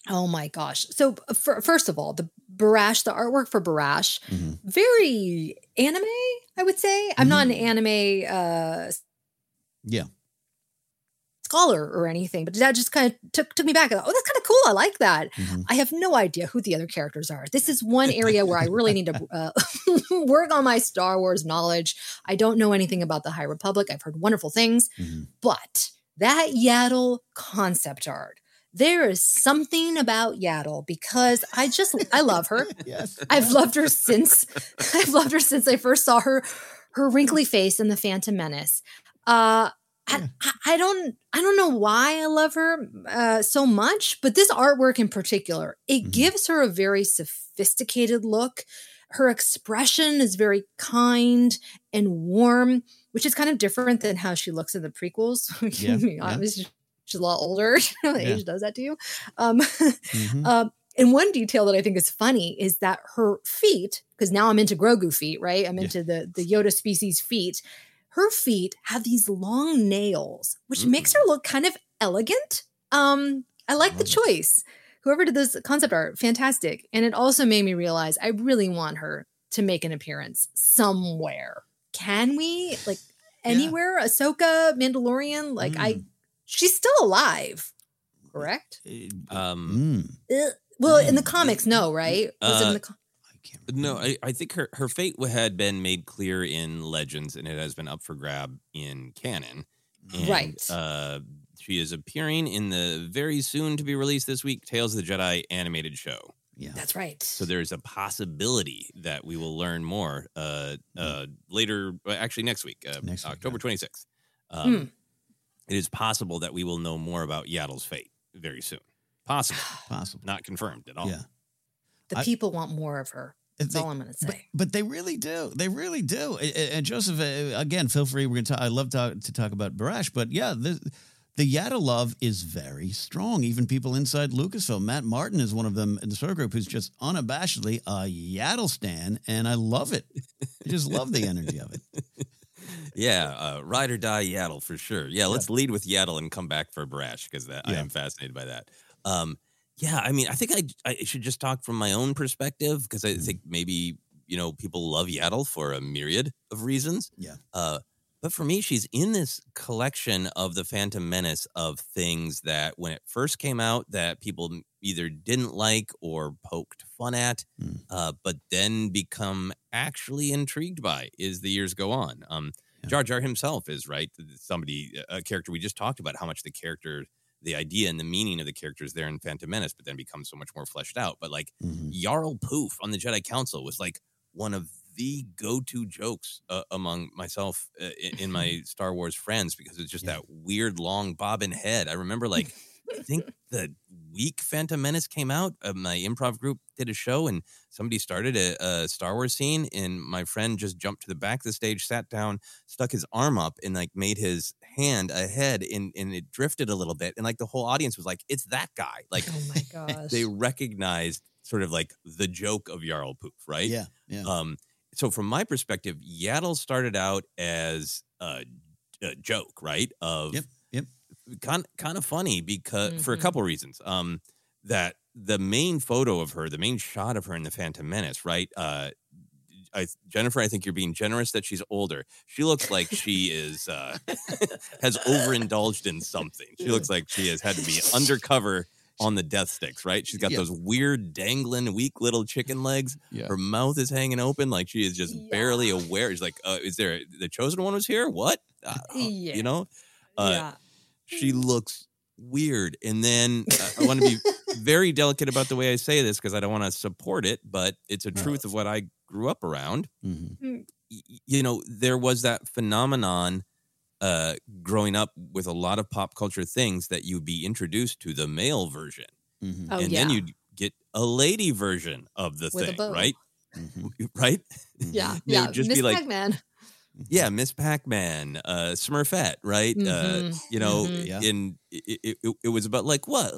Oh my gosh. So, for, first of all, the Barash, the artwork for Barash, Mhm. very anime, I would say. I'm not an anime uh, Yeah. scholar or anything, but that just kind of took, took me back. Thought, oh, that's kind of cool. I like that. I have no idea who the other characters are. This is one area where I really need to uh, work on my Star Wars knowledge. I don't know anything about the High Republic. I've heard wonderful things, but that Yaddle concept art. There is something about Yaddle because I just I love her. yes. I've loved her since I've loved her since I first saw her her wrinkly face in the Phantom Menace. Uh I, I- I don't I don't know why I love her uh, so much, but this artwork in particular, it gives her a very sophisticated look. Her expression is very kind and warm, which is kind of different than how she looks in the prequels. Yeah, yeah. Obviously, she's a lot older. Yeah. Age does that to you. Um, Mhm. um, and one detail that I think is funny is that her feet, because now I'm into Grogu feet, right? I'm into the the Yoda species feet. Her feet have these long nails, which makes her look kind of elegant. Um, I like the choice. Whoever did this concept art, fantastic. And it also made me realize I really want her to make an appearance somewhere. Can we? Like anywhere? Ahsoka, Mandalorian? Like I she's still alive, correct? Um, Uh, well, in the comics, no, right? Was it in Uh, the com- No, I, I think her, her fate had been made clear in Legends and it has been up for grab in canon. And, Right. Uh, she is appearing in the very soon to be released this week Tales of the Jedi animated show. Yeah. That's right. So there's a possibility that we will learn more uh, uh, later, actually next week, uh, October 26th. Um, Hmm. It is possible that we will know more about Yaddle's fate very soon. Possible. Possible. Not confirmed at all. Yeah. the I- people want more of her. That's they- all I'm going to say. But they really do. They really do. And, and Joseph, uh, again, feel free. We're going to. talk I love to, to talk about Barash, but yeah, the the Yaddle love is very strong. Even people inside Lucasfilm. Matt Martin is one of them in the story group who's just unabashedly a Yaddle stan, and I love it. I just love the energy of it. Yeah, uh, ride or die Yaddle for sure. Yeah, let's lead with Yaddle and come back for Brash because I am fascinated by that. Um, yeah, I mean, I think I I should just talk from my own perspective because Mm-hmm. I think maybe you know people love Yaddle for a myriad of reasons. Yeah. Uh, but for me, she's in this collection of the Phantom Menace of things that when it first came out, that people either didn't like or poked fun at, Hmm. uh, but then become actually intrigued by as the years go on. Um, Jar Jar himself is right. Somebody, a character we just talked about, how much the character, the idea and the meaning of the characters there in Phantom Menace, but then becomes so much more fleshed out. But like Mm-hmm. Yarael Poof on the Jedi Council was like one of the go-to jokes uh, among myself uh, in, in my Star Wars friends because it's just that weird long bobbin head. I remember like I think the week Phantom Menace came out, uh, my improv group did a show and somebody started a, a Star Wars scene and my friend just jumped to the back of the stage, sat down, stuck his arm up and like made his hand ahead and, and it drifted a little bit and like the whole audience was like, it's that guy. Like oh my gosh. they recognized sort of like the joke of Yarael Poof, right? Yeah, yeah. Um, so from my perspective, Yaddle started out as a, a joke, right? Of yep, yep. Kind kind of funny because for a Mhm. couple reasons. Um, that the main photo of her, the main shot of her in the Phantom Menace, right? Uh, I, Jennifer, I think you're being generous that she's older. She looks like she is uh, has overindulged in something. She looks like she has had to be undercover on the death sticks, right? She's got Yeah. those weird, dangling, weak little chicken legs. Yeah. Her mouth is hanging open, like she is just barely aware. She's like, uh, "Is there the chosen one was here? What? Uh, Yeah. You know?" Uh, Yeah. She looks weird, and then uh, I want to be very delicate about the way I say this because I don't want to support it, but it's a truth of what I grew up around Mm-hmm. you know, there was that phenomenon uh, growing up with a lot of pop culture things that you'd be introduced to the male version. Mm-hmm. Oh, and then you'd get a lady version of the With thing, right? Mm-hmm. Right? Yeah. Yeah. just Miss be like, Pac-Man. Yeah, Miss Pac-Man, uh, Smurfette, right? Uh, Mhm. you know, Mhm. in it, it, it, it was about like what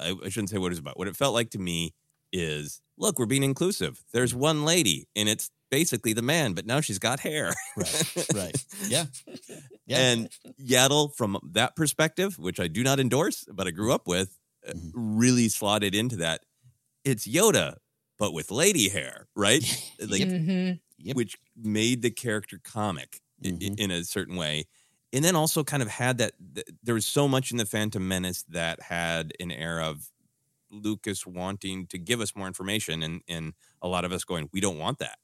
I, I shouldn't say what it was about. What it felt like to me is look, we're being inclusive. There's one lady, and it's basically the man, but now she's got hair. Right. Right. Yeah. Yeah. And Yaddle, from that perspective, which I do not endorse, but I grew up with, uh, really slotted into that. It's Yoda, but with lady hair, right? Like, Mhm. which made the character comic i- i- in a certain way. And then also kind of had that, th- there was so much in the Phantom Menace that had an air of Lucas wanting to give us more information, and, and a lot of us going, we don't want that.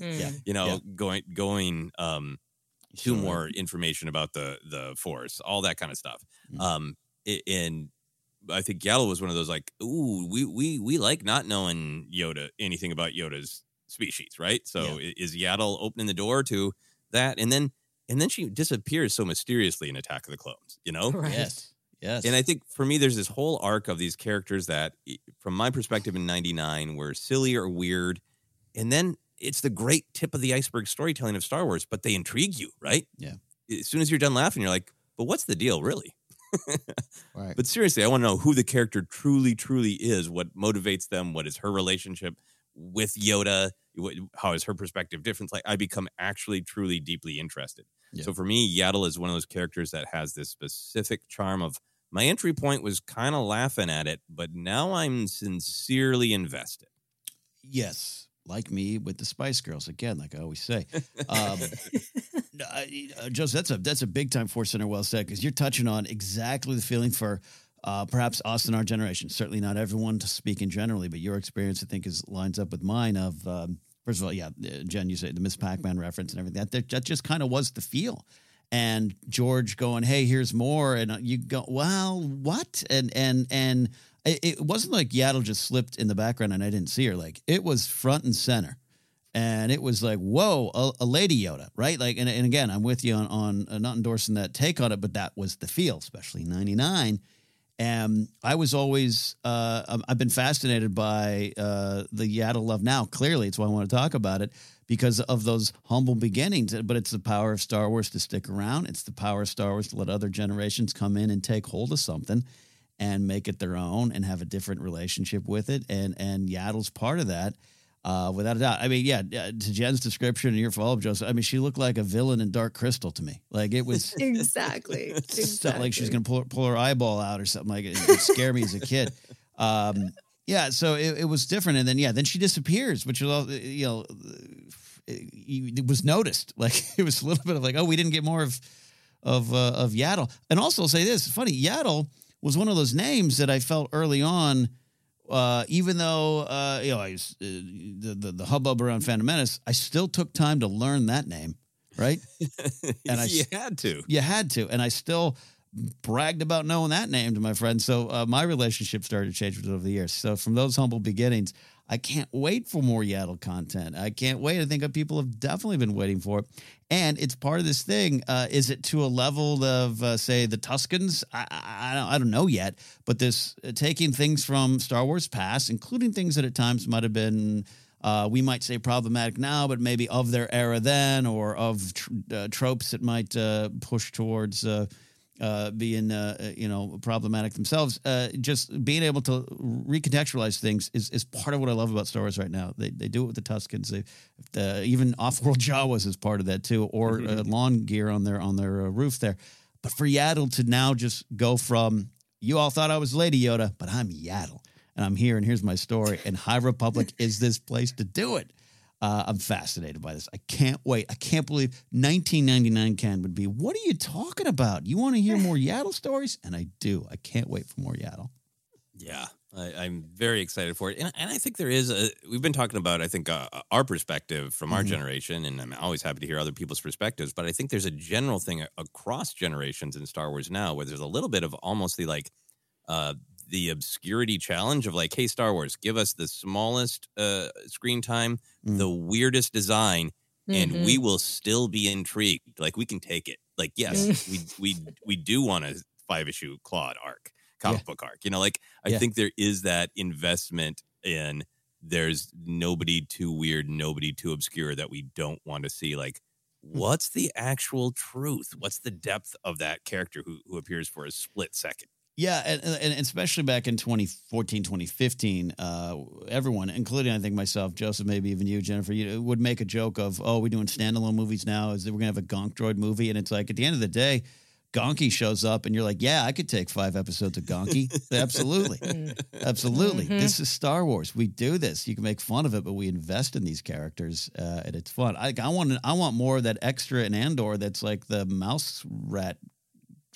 Yeah. you know, Yeah. going going um to Sure. more information about the the force, all that kind of stuff. Mm. Um, i- and I think Yaddle was one of those like, ooh, we we we like not knowing Yoda anything about Yoda's species, right? So i is Yaddle opening the door to that? And then and then she disappears so mysteriously in Attack of the Clones, you know? Right. Yes. Yes. And I think for me, there's this whole arc of these characters that, from my perspective in '99, were silly or weird, and then it's the great tip of the iceberg storytelling of Star Wars, but they intrigue you, right? Yeah. As soon as you're done laughing, you're like, "But what's the deal, really?" Right. But seriously, I want to know who the character truly, truly is. What motivates them? What is her relationship with Yoda? How is her perspective different? Like, I become actually, truly, deeply interested. Yeah. So for me, Yaddle is one of those characters that has this specific charm of my entry point was kind of laughing at it, but now I'm sincerely invested. Yes, like me with the Spice Girls again, like I always say. Um, uh, Joseph, that's a that's a big time Force Center well said because you're touching on exactly the feeling for uh, perhaps us in our generation. Certainly not everyone to speak in generally, but your experience I think is lines up with mine. Of um, first of all, yeah, uh, Jen, you say the Miss Pac-Man reference and everything. That that just kind of was the feel. And George going, "Hey, here's more," and uh, you go, "Well, what?" And and and it, it wasn't like Yaddle just slipped in the background and I didn't see her. Like it was front and center, and it was like, "Whoa, a, a lady Yoda!" Right? Like, and, and again, I'm with you on on uh, not endorsing that take on it, but that was the feel, especially '99. And I was always, uh, I'm- I've been fascinated by uh, the Yaddle love now. Clearly, it's why I want to talk about it because of those humble beginnings. But it's the power of Star Wars to stick around. It's the power of Star Wars to let other generations come in and take hold of something and make it their own and have a different relationship with it. And and Yaddle's part of that. Uh, without a doubt. I mean, yeah, uh, to Jen's description and your follow up, Joseph, I mean, she looked like a villain in Dark Crystal to me. Like it was exactly. felt like she's going to pull, pull her eyeball out or something like it. It would scare me as a kid. Um, yeah, so it, it was different, and then yeah, then she disappears, which was all you know, it, it was noticed. Like it was a little bit of like, oh, we didn't get more of of uh, of Yaddle, and also I'll say this, funny, Yaddle was one of those names that I felt early on. Uh, even though uh, you know I was, uh, the, the the hubbub around Phantom Menace, I still took time to learn that name, right? And I you had to. You had to, and I still bragged about knowing that name to my friends. So uh, my relationship started to change over the years. So from those humble beginnings, I can't wait for more Yaddle content. I can't wait. I think people have definitely been waiting for it, and it's part of this thing. Uh, is it to a level of uh, say the Tuskens? I, I, I don't- know yet, but this uh, taking things from Star Wars past, including things that at times might have been. Uh, we might say problematic now, but maybe of their era then, or of tr- uh, tropes that might uh, push towards uh, being, uh, uh, you know, problematic themselves. Uh, just being able to recontextualize things is, is part of what I love about Star Wars right now. They, they do it with the Tuskens. They, the, even off-world Jawas is part of that too, or uh, lawn gear on their on their uh, roof there. But for Yaddle to now just go from you all thought I was Lady Yoda, but I'm Yaddle, and I'm here, and here's my story. And High Republic is this place to do it. Uh, I'm fascinated by this. I can't wait. I can't believe 1999 Ken would be. What are you talking about? You want to hear more Yaddle stories? And I do. I can't wait for more Yaddle. Yeah, I, I'm very excited for it, and, and I think there is a. We've been talking about, I think, uh, our perspective from our Mhm. generation, and I'm always happy to hear other people's perspectives. But I think there's a general thing across generations in Star Wars now, where there's a little bit of almost the like, uh, the obscurity challenge of like, hey, Star Wars, give us the smallest uh, screen time, Mm. the weirdest design, and Mhm. we will still be intrigued. Like we can take it. Like yes, we we we do want a five issue Claude arc, comic book arc. You know, like I Yeah. think there is that investment in there's nobody too weird, nobody too obscure that we don't want to see. Like, what's the actual truth? What's the depth of that character who who appears for a split second? Yeah, and, and especially back in 2014, 2015, uh, everyone, including I think myself, Joseph, maybe even you, Jennifer, you would make a joke of, "Oh, we're doing standalone movies now. Is that we're gonna have a Gonk Droid movie?" And it's like at the end of the day, Gonky shows up, and you're like, "Yeah, I could take five episodes of Gonky. Absolutely, absolutely. Mhm. This is Star Wars. We do this. You can make fun of it, but we invest in these characters, uh, and it's fun. I, I want, I want more of that extra in Andor. That's like the mouse rat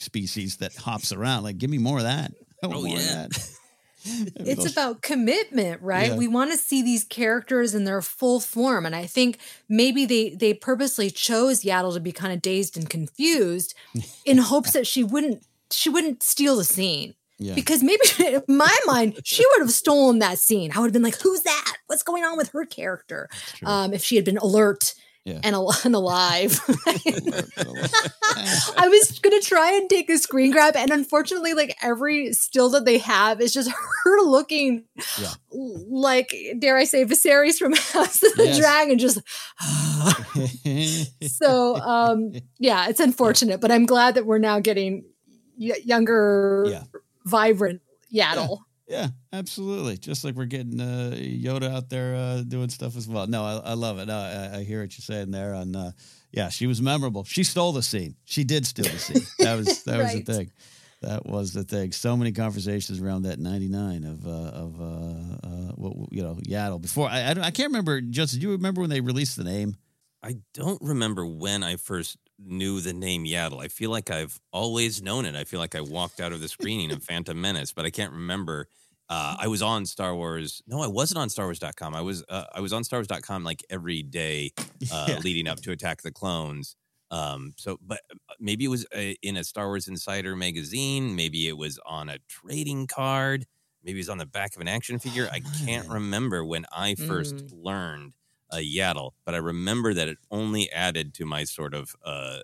species that hops around. Like, give me more of that. Oh, more yeah. of that. It's about commitment, right? Yeah. We want to see these characters in their full form. And I think maybe they they purposely chose Yaddle to be kind of dazed and confused in hopes that she wouldn't she wouldn't steal the scene. Yeah. Because maybe in my mind, she would have stolen that scene. I would have been like, who's that? What's going on with her character? Um, if she had been alert Yeah. and, al- and alive. I was gonna try and take a screen grab, and unfortunately, like every still that they have is just her looking Yeah. like, dare I say, Viserys from House of the Yes. Dragon. Just so, um, yeah, it's unfortunate, but I'm glad that we're now getting y- younger, vibrant Yaddle. Yeah, absolutely. Just like we're getting uh, Yoda out there uh, doing stuff as well. No, I, I love it. No, I, I hear what you're saying there. On uh, yeah, she was memorable. She stole the scene. She did steal the scene. That was that was the thing. That was the thing. So many conversations around that '99 of uh, of uh, uh, what you know Yaddle. Before I I, I can't remember. Justin, do you remember when they released the name? I don't remember when I first knew the name Yaddle. I feel like I've always known it. I feel like I walked out of the screening of Phantom Menace, but I can't remember. Uh, I was on Star Wars. No, I wasn't on StarWars.com. I was uh, I was on StarWars.com like every day uh, Yeah. leading up to Attack the Clones. Um, so, but maybe it was uh in a Star Wars Insider magazine. Maybe it was on a trading card. Maybe it was on the back of an action figure. I can't remember when I first learned a Yaddle, but I remember that it only added to my sort of uh,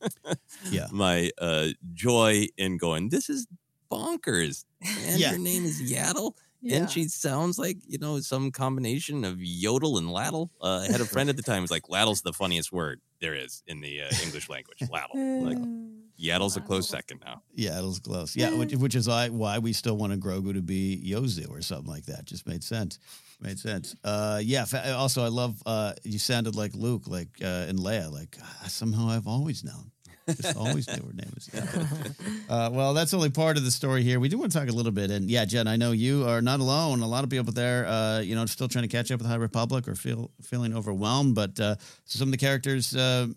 Yeah. my uh, joy in going. This is bonkers, and Yeah. your name is Yaddle. Yeah. And she sounds like, you know, some combination of yodel and laddle. Uh, I had a friend at the time who was like, laddle's the funniest word there is in the uh, English language. Laddle. Like, yaddle's a close second now. Yaddle's close. Yeah, which, which is why, why we still wanted Grogu to be Yozu or something like that. Just made sense. Made sense. Uh, yeah. fa- Also, I love uh, you sounded like Luke, like uh, in Leia. Like "Ah, somehow I've always known. Just always knew her name was. Yaddle." Uh, well, that's only part of the story here. We do want to talk a little bit, and yeah, Jen, I know you are not alone. A lot of people there, uh, you know, still trying to catch up with High Republic or feel feeling overwhelmed. But uh, some of the characters uh,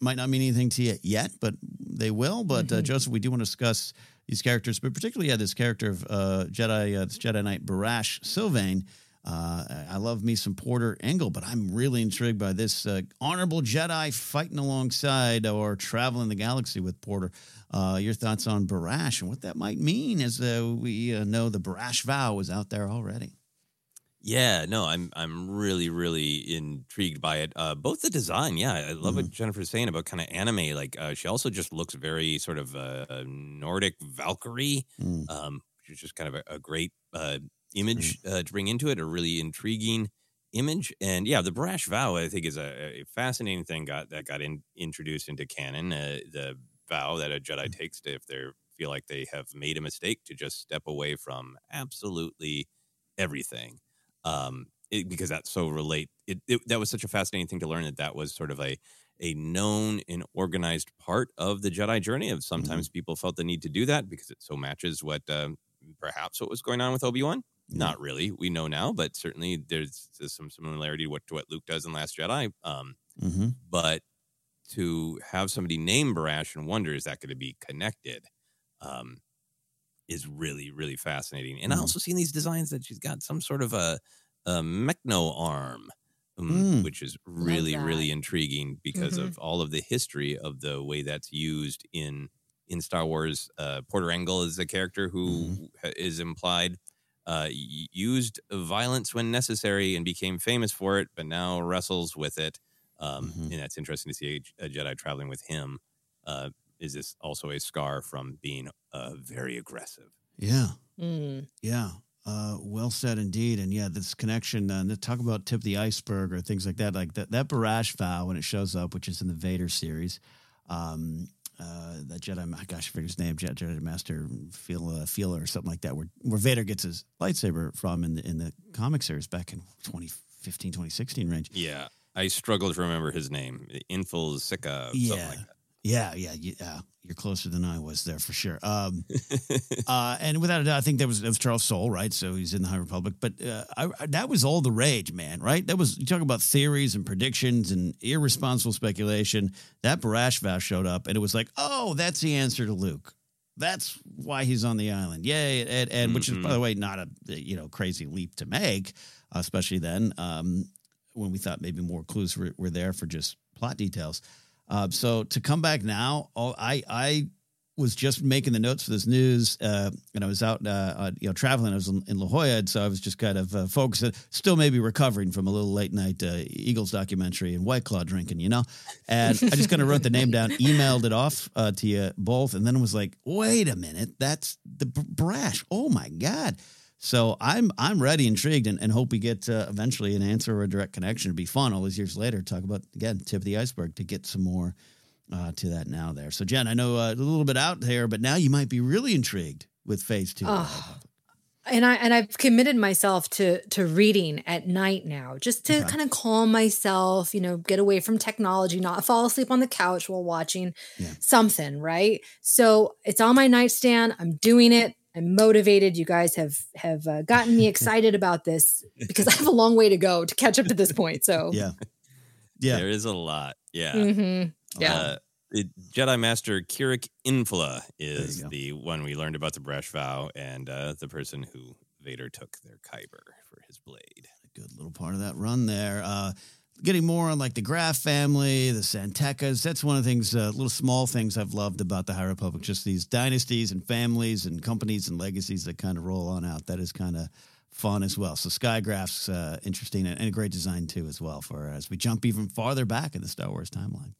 might not mean anything to you yet, but they will. But uh, Joseph, we do want to discuss these characters, but particularly yeah, this character of uh, Jedi, uh, this Jedi Knight Barash Silvain. Uh, I love me some Porter Engle, but I'm really intrigued by this uh, honorable Jedi fighting alongside or traveling the galaxy with Porter. Uh, your thoughts on Barash and what that might mean, as uh, we uh, know the Barash vow is out there already. Yeah, no, I'm I'm really really intrigued by it. Uh, both the design, yeah, I love what Mm-hmm. Jennifer's saying about kind of anime. Like, uh, she also just looks very sort of uh, Nordic Valkyrie, Mm. um, which is just kind of a, a great uh, image uh, to bring into it. A really intriguing image, and yeah, the Brash Vow I think is a, a fascinating thing got that got in, introduced into canon. Uh, the vow that a Jedi takes to if they feel like they have made a mistake to just step away from absolutely everything um, it, because that's so relate. It, it that was such a fascinating thing to learn that that was sort of a a known and organized part of the Jedi journey. Of sometimes people felt the need to do that because it so matches what um, perhaps what was going on with Obi Wan. Not really, we know now, but certainly there's, there's some similarity to what, to what Luke does in Last Jedi. Um, Mm-hmm. but to have somebody named Barash and wonder is that going to be connected um, is really really fascinating. And I also seen these designs that she's got some sort of a, a mechno arm, um, Mm. which is really really intriguing because Mhm. of all of the history of the way that's used in in Star Wars. Uh, Porter Engle is a character who ha- is implied. Uh, used violence when necessary and became famous for it, but now wrestles with it. Um, And that's interesting to see a, a Jedi traveling with him. Uh, is this also a scar from being uh, very aggressive? Yeah. Mm. Yeah. Uh, well said indeed. And yeah, this connection, uh, to talk about tip the iceberg or things like that, like that, that Barash vow when it shows up, which is in the Vader series, um, uh, that Jedi, gosh, I forget his name, Jedi, Jedi Master Feel uh, Feeler or something like that, where where Vader gets his lightsaber from in the in the comic series back in 2015, 2016 range. Yeah, I struggle to remember his name. Infil Sika, yeah. something like that. Yeah, yeah, yeah. You're closer than I was there for sure. Um, uh, and without a doubt, I think that was, that was Charles Soule, right? So he's in the High Republic. But uh, I, I, that was all the rage, man, right? That was, you talk about theories and predictions and irresponsible speculation. That Barash vow showed up and it was like, oh, that's the answer to Luke. That's why he's on the island. Yay. And, and which is, by the way, not a, you know, crazy leap to make, especially then um, when we thought maybe more clues were, were there for just plot details. Uh, so to come back now, oh, I I was just making the notes for this news, uh, and I was out, uh, uh, you know, traveling. I was in, in, La Jolla, so I was just kind of uh, focused. Still, maybe recovering from a little late night uh, Eagles documentary and White Claw drinking, you know. And I just kind of wrote the name down, emailed it off uh, to you both, and then was like, "Wait a minute, that's the Brash! Oh my god!" So I'm I'm ready, intrigued, and, and hope we get uh, eventually an answer or a direct connection. It'd be fun all these years later. Talk about again tip of the iceberg to get some more uh, to that now there. So Jen, I know uh, a little bit out there, but now you might be really intrigued with phase two. Oh, and I and I've committed myself to to reading at night now, just to okay. kind of calm myself. You know, get away from technology, not fall asleep on the couch while watching yeah. something. Right. So it's on my nightstand. I'm doing it. I'm motivated. You guys have have uh, gotten me excited about this because I have a long way to go to catch up to this point. So yeah, yeah, there is a lot. Yeah, mm-hmm. yeah. Uh, it, Jedi Master Kirak Infil'a is the one we learned about the Barash Vow and uh, the person who Vader took their Kyber for his blade. A good little part of that run there. Getting more on like the Graf family, the San Tekkas. That's one of the things, uh, little small things I've loved about the High Republic. Just these dynasties and families and companies and legacies that kind of roll on out. That is kind of fun as well. So Skygraph's uh, interesting and, and, a great design too as well for as we jump even farther back in the Star Wars timeline.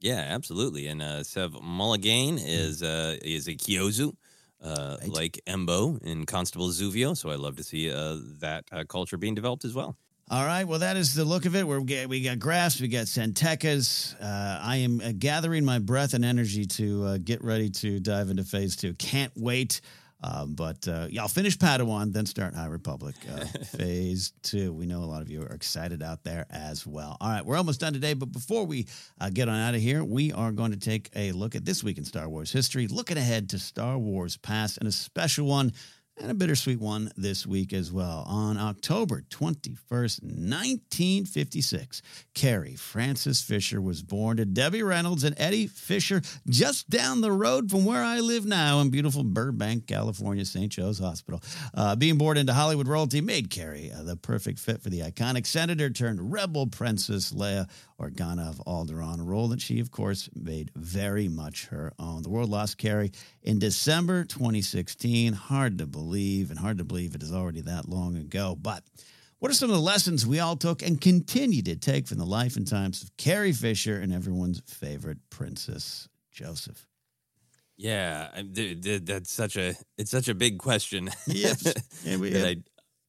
Yeah, absolutely. And uh, Sav Malagan is uh, is a Kyuzo. Uh, right. Like Embo in Constable Zuvio, so I love to see uh, that uh, culture being developed as well. All right. Well, that is the look of it. We're, we got Grafs, we got San Tekkas. Uh, I am uh, gathering my breath and energy to uh, get ready to dive into phase two. Can't wait. Um, but uh, yeah, I'll finish Padawan, then start High Republic uh, phase two. We know a lot of you are excited out there as well. All right, we're almost done today, but before we uh, get on out of here, we are going to take a look at this week in Star Wars history, looking ahead to Star Wars Past, and a special one and a bittersweet one this week as well. On October 21st, 1956, Carrie Frances Fisher was born to Debbie Reynolds and Eddie Fisher just down the road from where I live now in beautiful Burbank, California, St. Joe's Hospital. Uh, being born into Hollywood royalty made Carrie uh, the perfect fit for the iconic senator turned rebel princess Leia Organa of Alderaan, a role that she, of course, made very much her own. The world lost Carrie in December 2016. Hard to believe, and hard to believe it is already that long ago. But what are some of the lessons we all took and continue to take from the life and times of Carrie Fisher and everyone's favorite princess, Joseph? Yeah, that's such a it's such a big question. Yes, we, I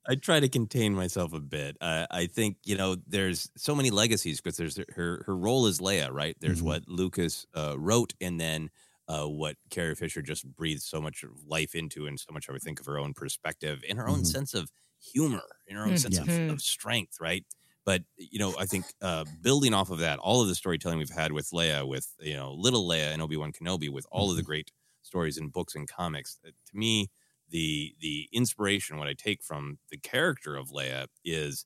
I try to contain myself a bit. Uh, I think you know there's so many legacies because there's her her role as Leia, right? There's mm-hmm. what Lucas uh, wrote, and then uh, what Carrie Fisher just breathed so much life into, and so much I would think of her own perspective, in her own mm-hmm. sense of humor, in her own mm-hmm. sense of, mm-hmm. of, strength, right? But you know, I think uh, building off of that, all of the storytelling we've had with Leia, with you know, little Leia and Obi Wan Kenobi, with all of the mm-hmm. great stories in books and comics, uh, to me the the inspiration what I take from the character of Leia is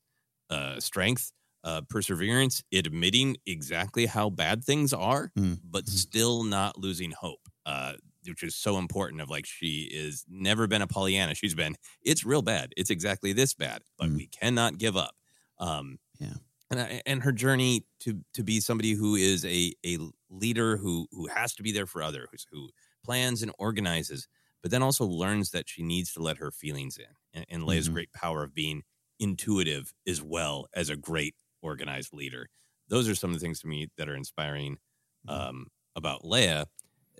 uh, strength, uh, perseverance, admitting exactly how bad things are, mm. but mm-hmm. still not losing hope. Uh, which is so important. Of like she is never been a Pollyanna. She's been it's real bad. It's exactly this bad, but mm. we cannot give up. Um, yeah. And, I, and her journey to to be somebody who is a a leader who who has to be there for others, who plans and organizes, but then also learns that she needs to let her feelings in and, and Leia's mm-hmm. great power of being intuitive as well as a great organized leader. Those are some of the things to me that are inspiring mm-hmm. um, about Leia.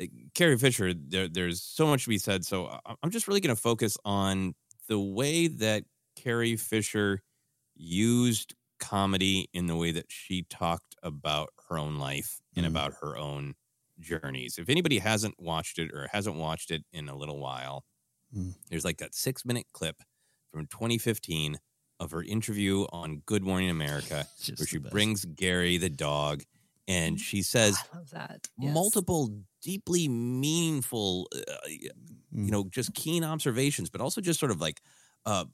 Uh, Carrie Fisher, there, there's so much to be said. So I'm just really going to focus on the way that Carrie Fisher used comedy in the way that she talked about her own life and mm-hmm. about her own journeys. If anybody hasn't watched it or hasn't watched it in a little while, Mm. there's like that six minute clip from 2015 of her interview on Good Morning America, where she brings Gary the dog, and she says I love that. multiple deeply meaningful, uh, Mm. you know, just keen observations, but also just sort of like uh,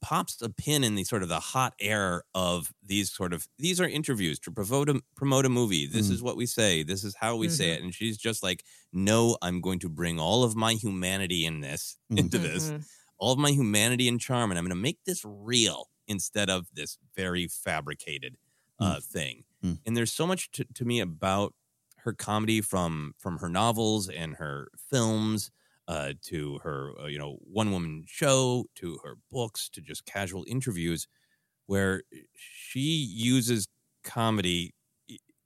pops a pin in the sort of the hot air of these sort of these are interviews to promote a, promote a movie. This Mm. is what we say. This is how we say it. And she's just like, no, I'm going to bring all of my humanity in this Mm. into this, Mhm. All of my humanity and charm, and I'm going to make this real instead of this very fabricated uh, thing. Mm. And there's so much to, to me about her comedy from from her novels and her films uh, to her uh, you know one woman show to her books to just casual interviews where she uses comedy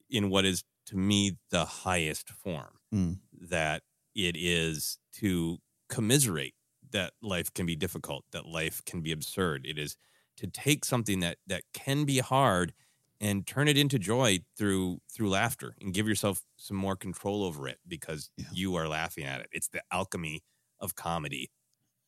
in what is to me the highest form Mm. that it is to commiserate that life can be difficult that life can be absurd it is to take something that that can be hard and turn it into joy through through laughter and give yourself some more control over it because Yeah. you are laughing at it it's the alchemy of comedy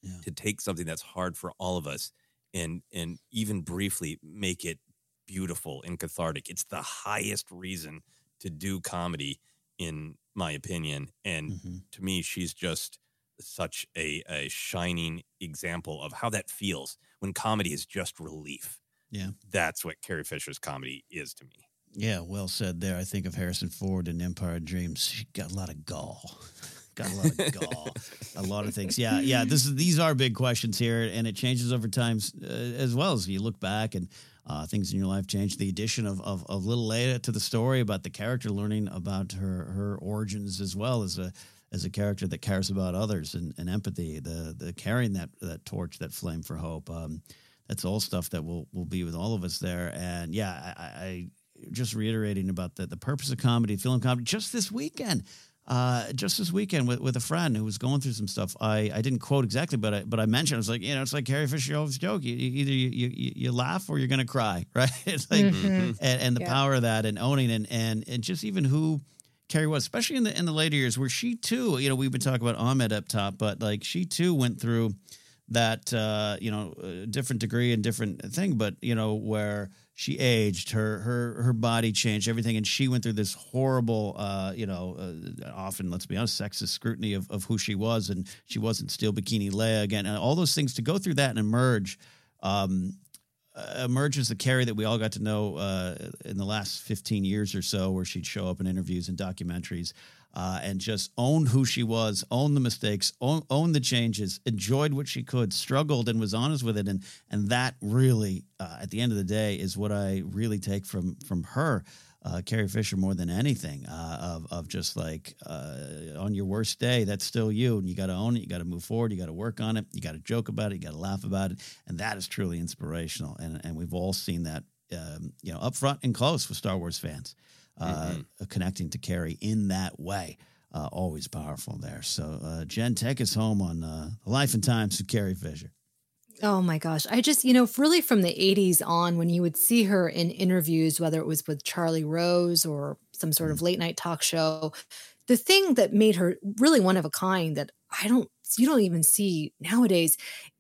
Yeah. to take something that's hard for all of us and and even briefly make it beautiful and cathartic it's the highest reason to do comedy in my opinion and Mhm. to me she's just such a, a shining example of how that feels when comedy is just relief Yeah. that's what Carrie Fisher's comedy is to me. Yeah, well said there. I think of Harrison Ford in Empire Dreams. She got a lot of gall. got a lot of gall. a lot of things. Yeah, yeah. This is these are big questions here, and it changes over time uh, as well as you look back and uh, things in your life change. The addition of, of of little Leia to the story about the character, learning about her her origins as well as a as a character that cares about others and, and empathy. The the carrying that that torch, that flame for hope. Um, that's all stuff that will will be with all of us there. And yeah, I, I just reiterating about the the purpose of comedy, film comedy. Just this weekend, uh, just this weekend with, with a friend who was going through some stuff. I, I didn't quote exactly, but I, but I mentioned I was like, you know, it's like Carrie Fisher always joke. You, you, either you, you you laugh or you're gonna cry, right? It's like Mhm. and, and the Yeah. power of that and owning and and and just even who Carrie was, especially in the in the later years, where she too, you know, we've been talking about Ahmed up top, but like she too went through that uh, you know different degree and different thing, but you know where she aged, her her her body changed, everything, and she went through this horrible, uh, you know, uh, often let's be honest, sexist scrutiny of of who she was, and she wasn't still bikini Leia again, and all those things to go through that and emerge. Um, uh, emerges the Carrie that we all got to know uh, in the last 15 years or so, where she'd show up in interviews and documentaries uh, and just owned who she was, owned the mistakes, own, owned the changes, enjoyed what she could, struggled and was honest with it. And and that really, uh, at the end of the day, is what I really take from from her. Uh, Carrie Fisher more than anything uh, of of just like uh, on your worst day, that's still you, and you got to own it. You got to move forward. You got to work on it. You got to joke about it. You got to laugh about it, and that is truly inspirational. And and we've all seen that, um, you know, up front and close with Star Wars fans, uh, connecting to Carrie in that way. Uh, always powerful there. So, uh, Jen, take us home on uh, the life and times of Carrie Fisher. Oh my gosh. I just, you know, really from the 80s on, when you would see her in interviews, whether it was with Charlie Rose or some sort of late night talk show, the thing that made her really one of a kind that I don't, you don't even see nowadays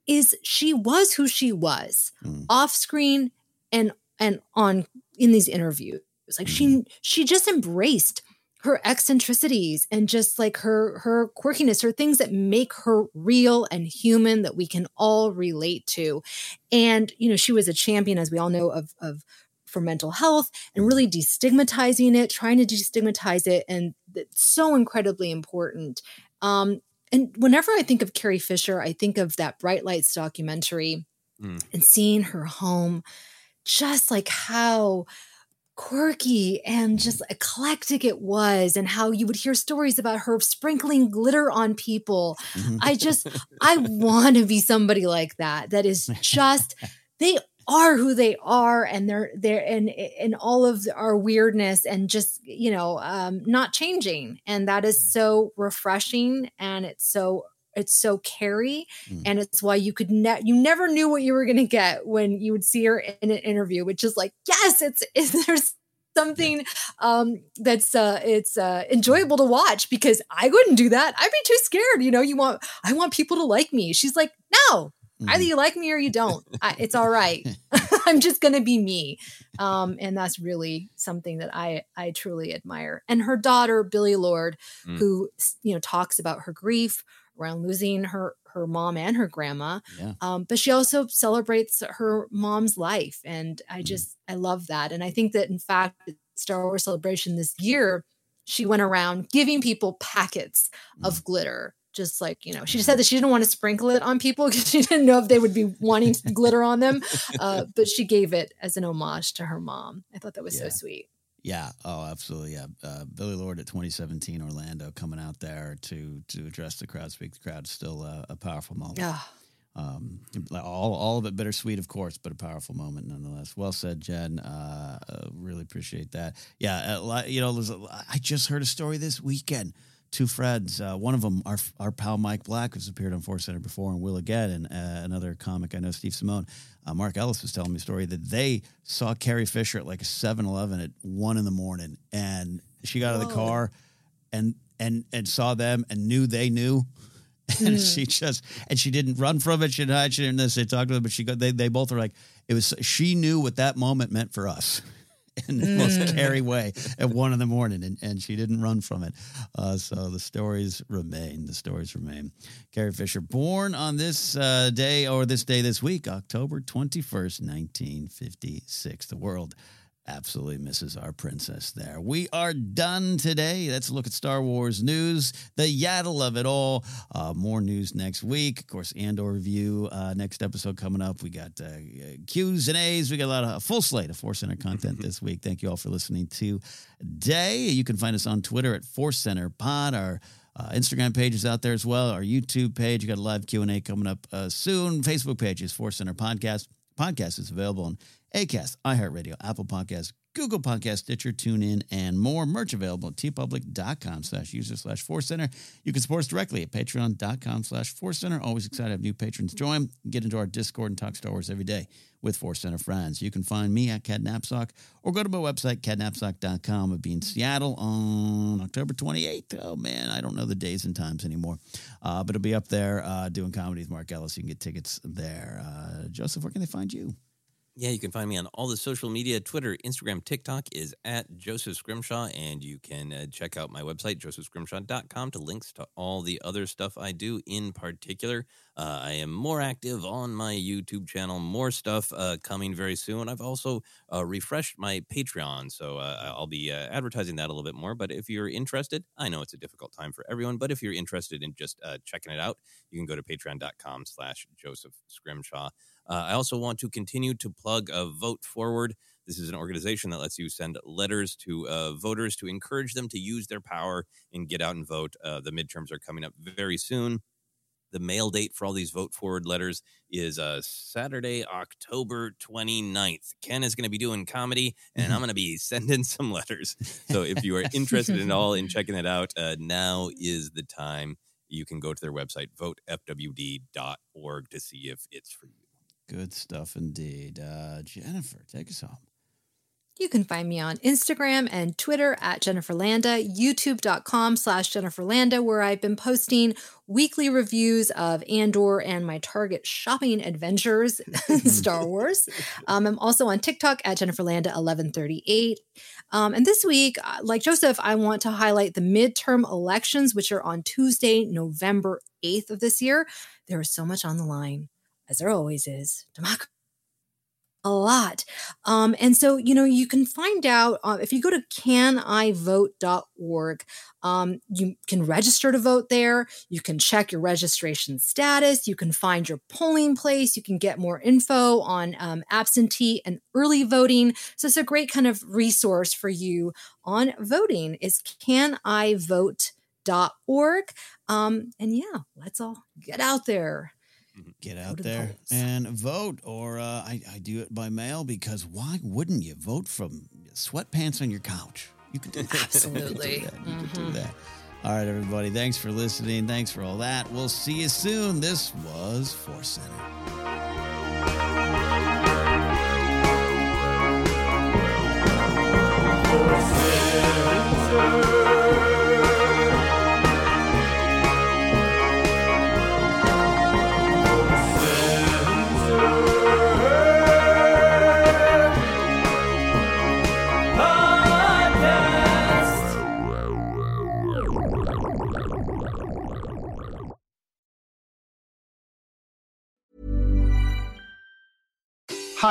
is she was who she was Mm. off screen and, and on in these interviews. Like she, she just embraced her eccentricities and just like her her quirkiness her things that make her real and human that we can all relate to and you know she was a champion as we all know of of for mental health and really destigmatizing it trying to destigmatize it and it's so incredibly important um and whenever i think of carrie fisher i think of that bright lights documentary Mm. and seeing her home just like how quirky and just eclectic it was and how you would hear stories about her sprinkling glitter on people. I just i want to be somebody like that that is just they are who they are and they're they're and and all of our weirdness and just you know um not changing. And that is so refreshing and it's so it's so Carrie Mm. and it's why you could ne- you never knew what you were going to get when you would see her in an interview which is like yes it's, it's there's something um, that's uh, it's uh, enjoyable to watch because I wouldn't do that. I'd be too scared. You know, you want I want people to like me. She's like, no, either Mm-hmm. you like me or you don't. I, it's all right. I'm just gonna be me, um, and that's really something that I I truly admire. And her daughter Billie Lourd, Mm. who you know talks about her grief around losing her her mom and her grandma Yeah. um, but she also celebrates her mom's life and i Mm. just i love that and i think that in fact star wars celebration this year she went around giving people packets Mm. of glitter just like you know she said that she didn't want to sprinkle it on people because she didn't know if they would be wanting glitter on them uh, but she gave it as an homage to her mom i thought that was Yeah. so sweet Yeah. Oh, absolutely. Yeah. Uh, Billie Lourd at 2017 Orlando coming out there to to address the crowd, speak the crowd. Still a, a powerful moment. yeah Um, all, all of it bittersweet, of course, but a powerful moment nonetheless. Well said, Jen. Uh, uh, really appreciate that. Yeah, uh, you know, I just heard a story this weekend. Two friends, uh, one of them, our our pal Mike Black, who's appeared on Force Center before and will again, and uh, another comic I know, Steve Simone. Uh, Mark Ellis was telling me a story that they saw Carrie Fisher at like a 7-Eleven at one in the morning, and she got out of the car and and and saw them and knew they knew and Mm. she just and she didn't run from it. She didn't hide. She didn't this. They talked to them, but she got. They they both were like it was. She knew what that moment meant for us. In the most Mm. Carrie way at one in the morning, and, and she didn't run from it. Uh, so the stories remain. The stories remain. Carrie Fisher, born on this uh, day or this day this week, October 21st, 1956. The world absolutely misses our princess there. We are done today. Let's look at Star Wars news, the yaddle of it all. Uh, more news next week. Of course, Andor review uh, next episode coming up. We got uh, Q's and A's. We got a lot of full slate of Force Center content this week. Thank you all for listening today. You can find us on Twitter at Force Center Pod. Our uh, Instagram page is out there as well. Our YouTube page. You got a live Q and A coming up uh, soon. Facebook page is Force Center Podcast. Podcast is available on Acast, iHeartRadio, Apple Podcasts, Google Podcasts, Stitcher, TuneIn, and more. Merch available at teepublic.com slash user slash Force Center. You can support us directly at patreon.com slash Force Center. Always excited to have new patrons join. Get into our Discord and talk Star Wars every day with Force Center friends. You can find me at Ken Napzok or go to my website, kennapzok.com. I'll be in Seattle on October 28th. Oh, man, I don't know the days and times anymore. Uh, but I'll be up there uh, doing comedy with Mark Ellis. You can get tickets there. Uh, Joseph, where can they find you? Yeah, you can find me on all the social media Twitter, Instagram, TikTok is at Joseph Scrimshaw. And you can uh, check out my website, josephscrimshaw.com, to links to all the other stuff I do. In particular, uh, I am more active on my YouTube channel, more stuff uh, coming very soon. I've also uh, refreshed my Patreon, so uh, I'll be uh, advertising that a little bit more. But if you're interested, I know it's a difficult time for everyone, but if you're interested in just checking it out, you can go to patreon.com slash Joseph Scrimshaw. Uh, I also want to continue to plug a Vote Forward. This is an organization that lets you send letters to uh, voters to encourage them to use their power and get out and vote. Uh, the midterms are coming up very soon. The mail date for all these Vote Forward letters is uh, Saturday, October 29th. Ken is going to be doing comedy, and I'm going to be sending some letters. So if you are interested at all in checking it out, uh, now is the time. You can go to their website, votefwd.org, to see if it's for you. Good stuff indeed. Uh, Jennifer, take us home. You can find me on Instagram and Twitter at Jennifer Landa, youtube.com slash Jennifer Landa, where I've been posting weekly reviews of Andor and my Target shopping adventures in Star Wars. Um, I'm also on TikTok at Jennifer Landa 1138. Um, and this week, uh, like Joseph, I want to highlight the midterm elections, which are on Tuesday, November 8th of this year. There is so much on the line, as there always is. Democracy a lot. Um, and so, you know, you can find out uh, if you go to canivote.org, um, you can register to vote there. You can check your registration status. You can find your polling place. You can get more info on um, absentee and early voting. So it's a great kind of resource for you on voting is canivote.org. Um, and yeah, let's all get out there. Get out there polls. and vote, or uh, I, I do it by mail because why wouldn't you vote from sweatpants on your couch? You can do that. Absolutely. you can do that. You can Mhm. do that. All right, everybody. Thanks for listening. Thanks for all that. We'll see you soon. This was Force Center.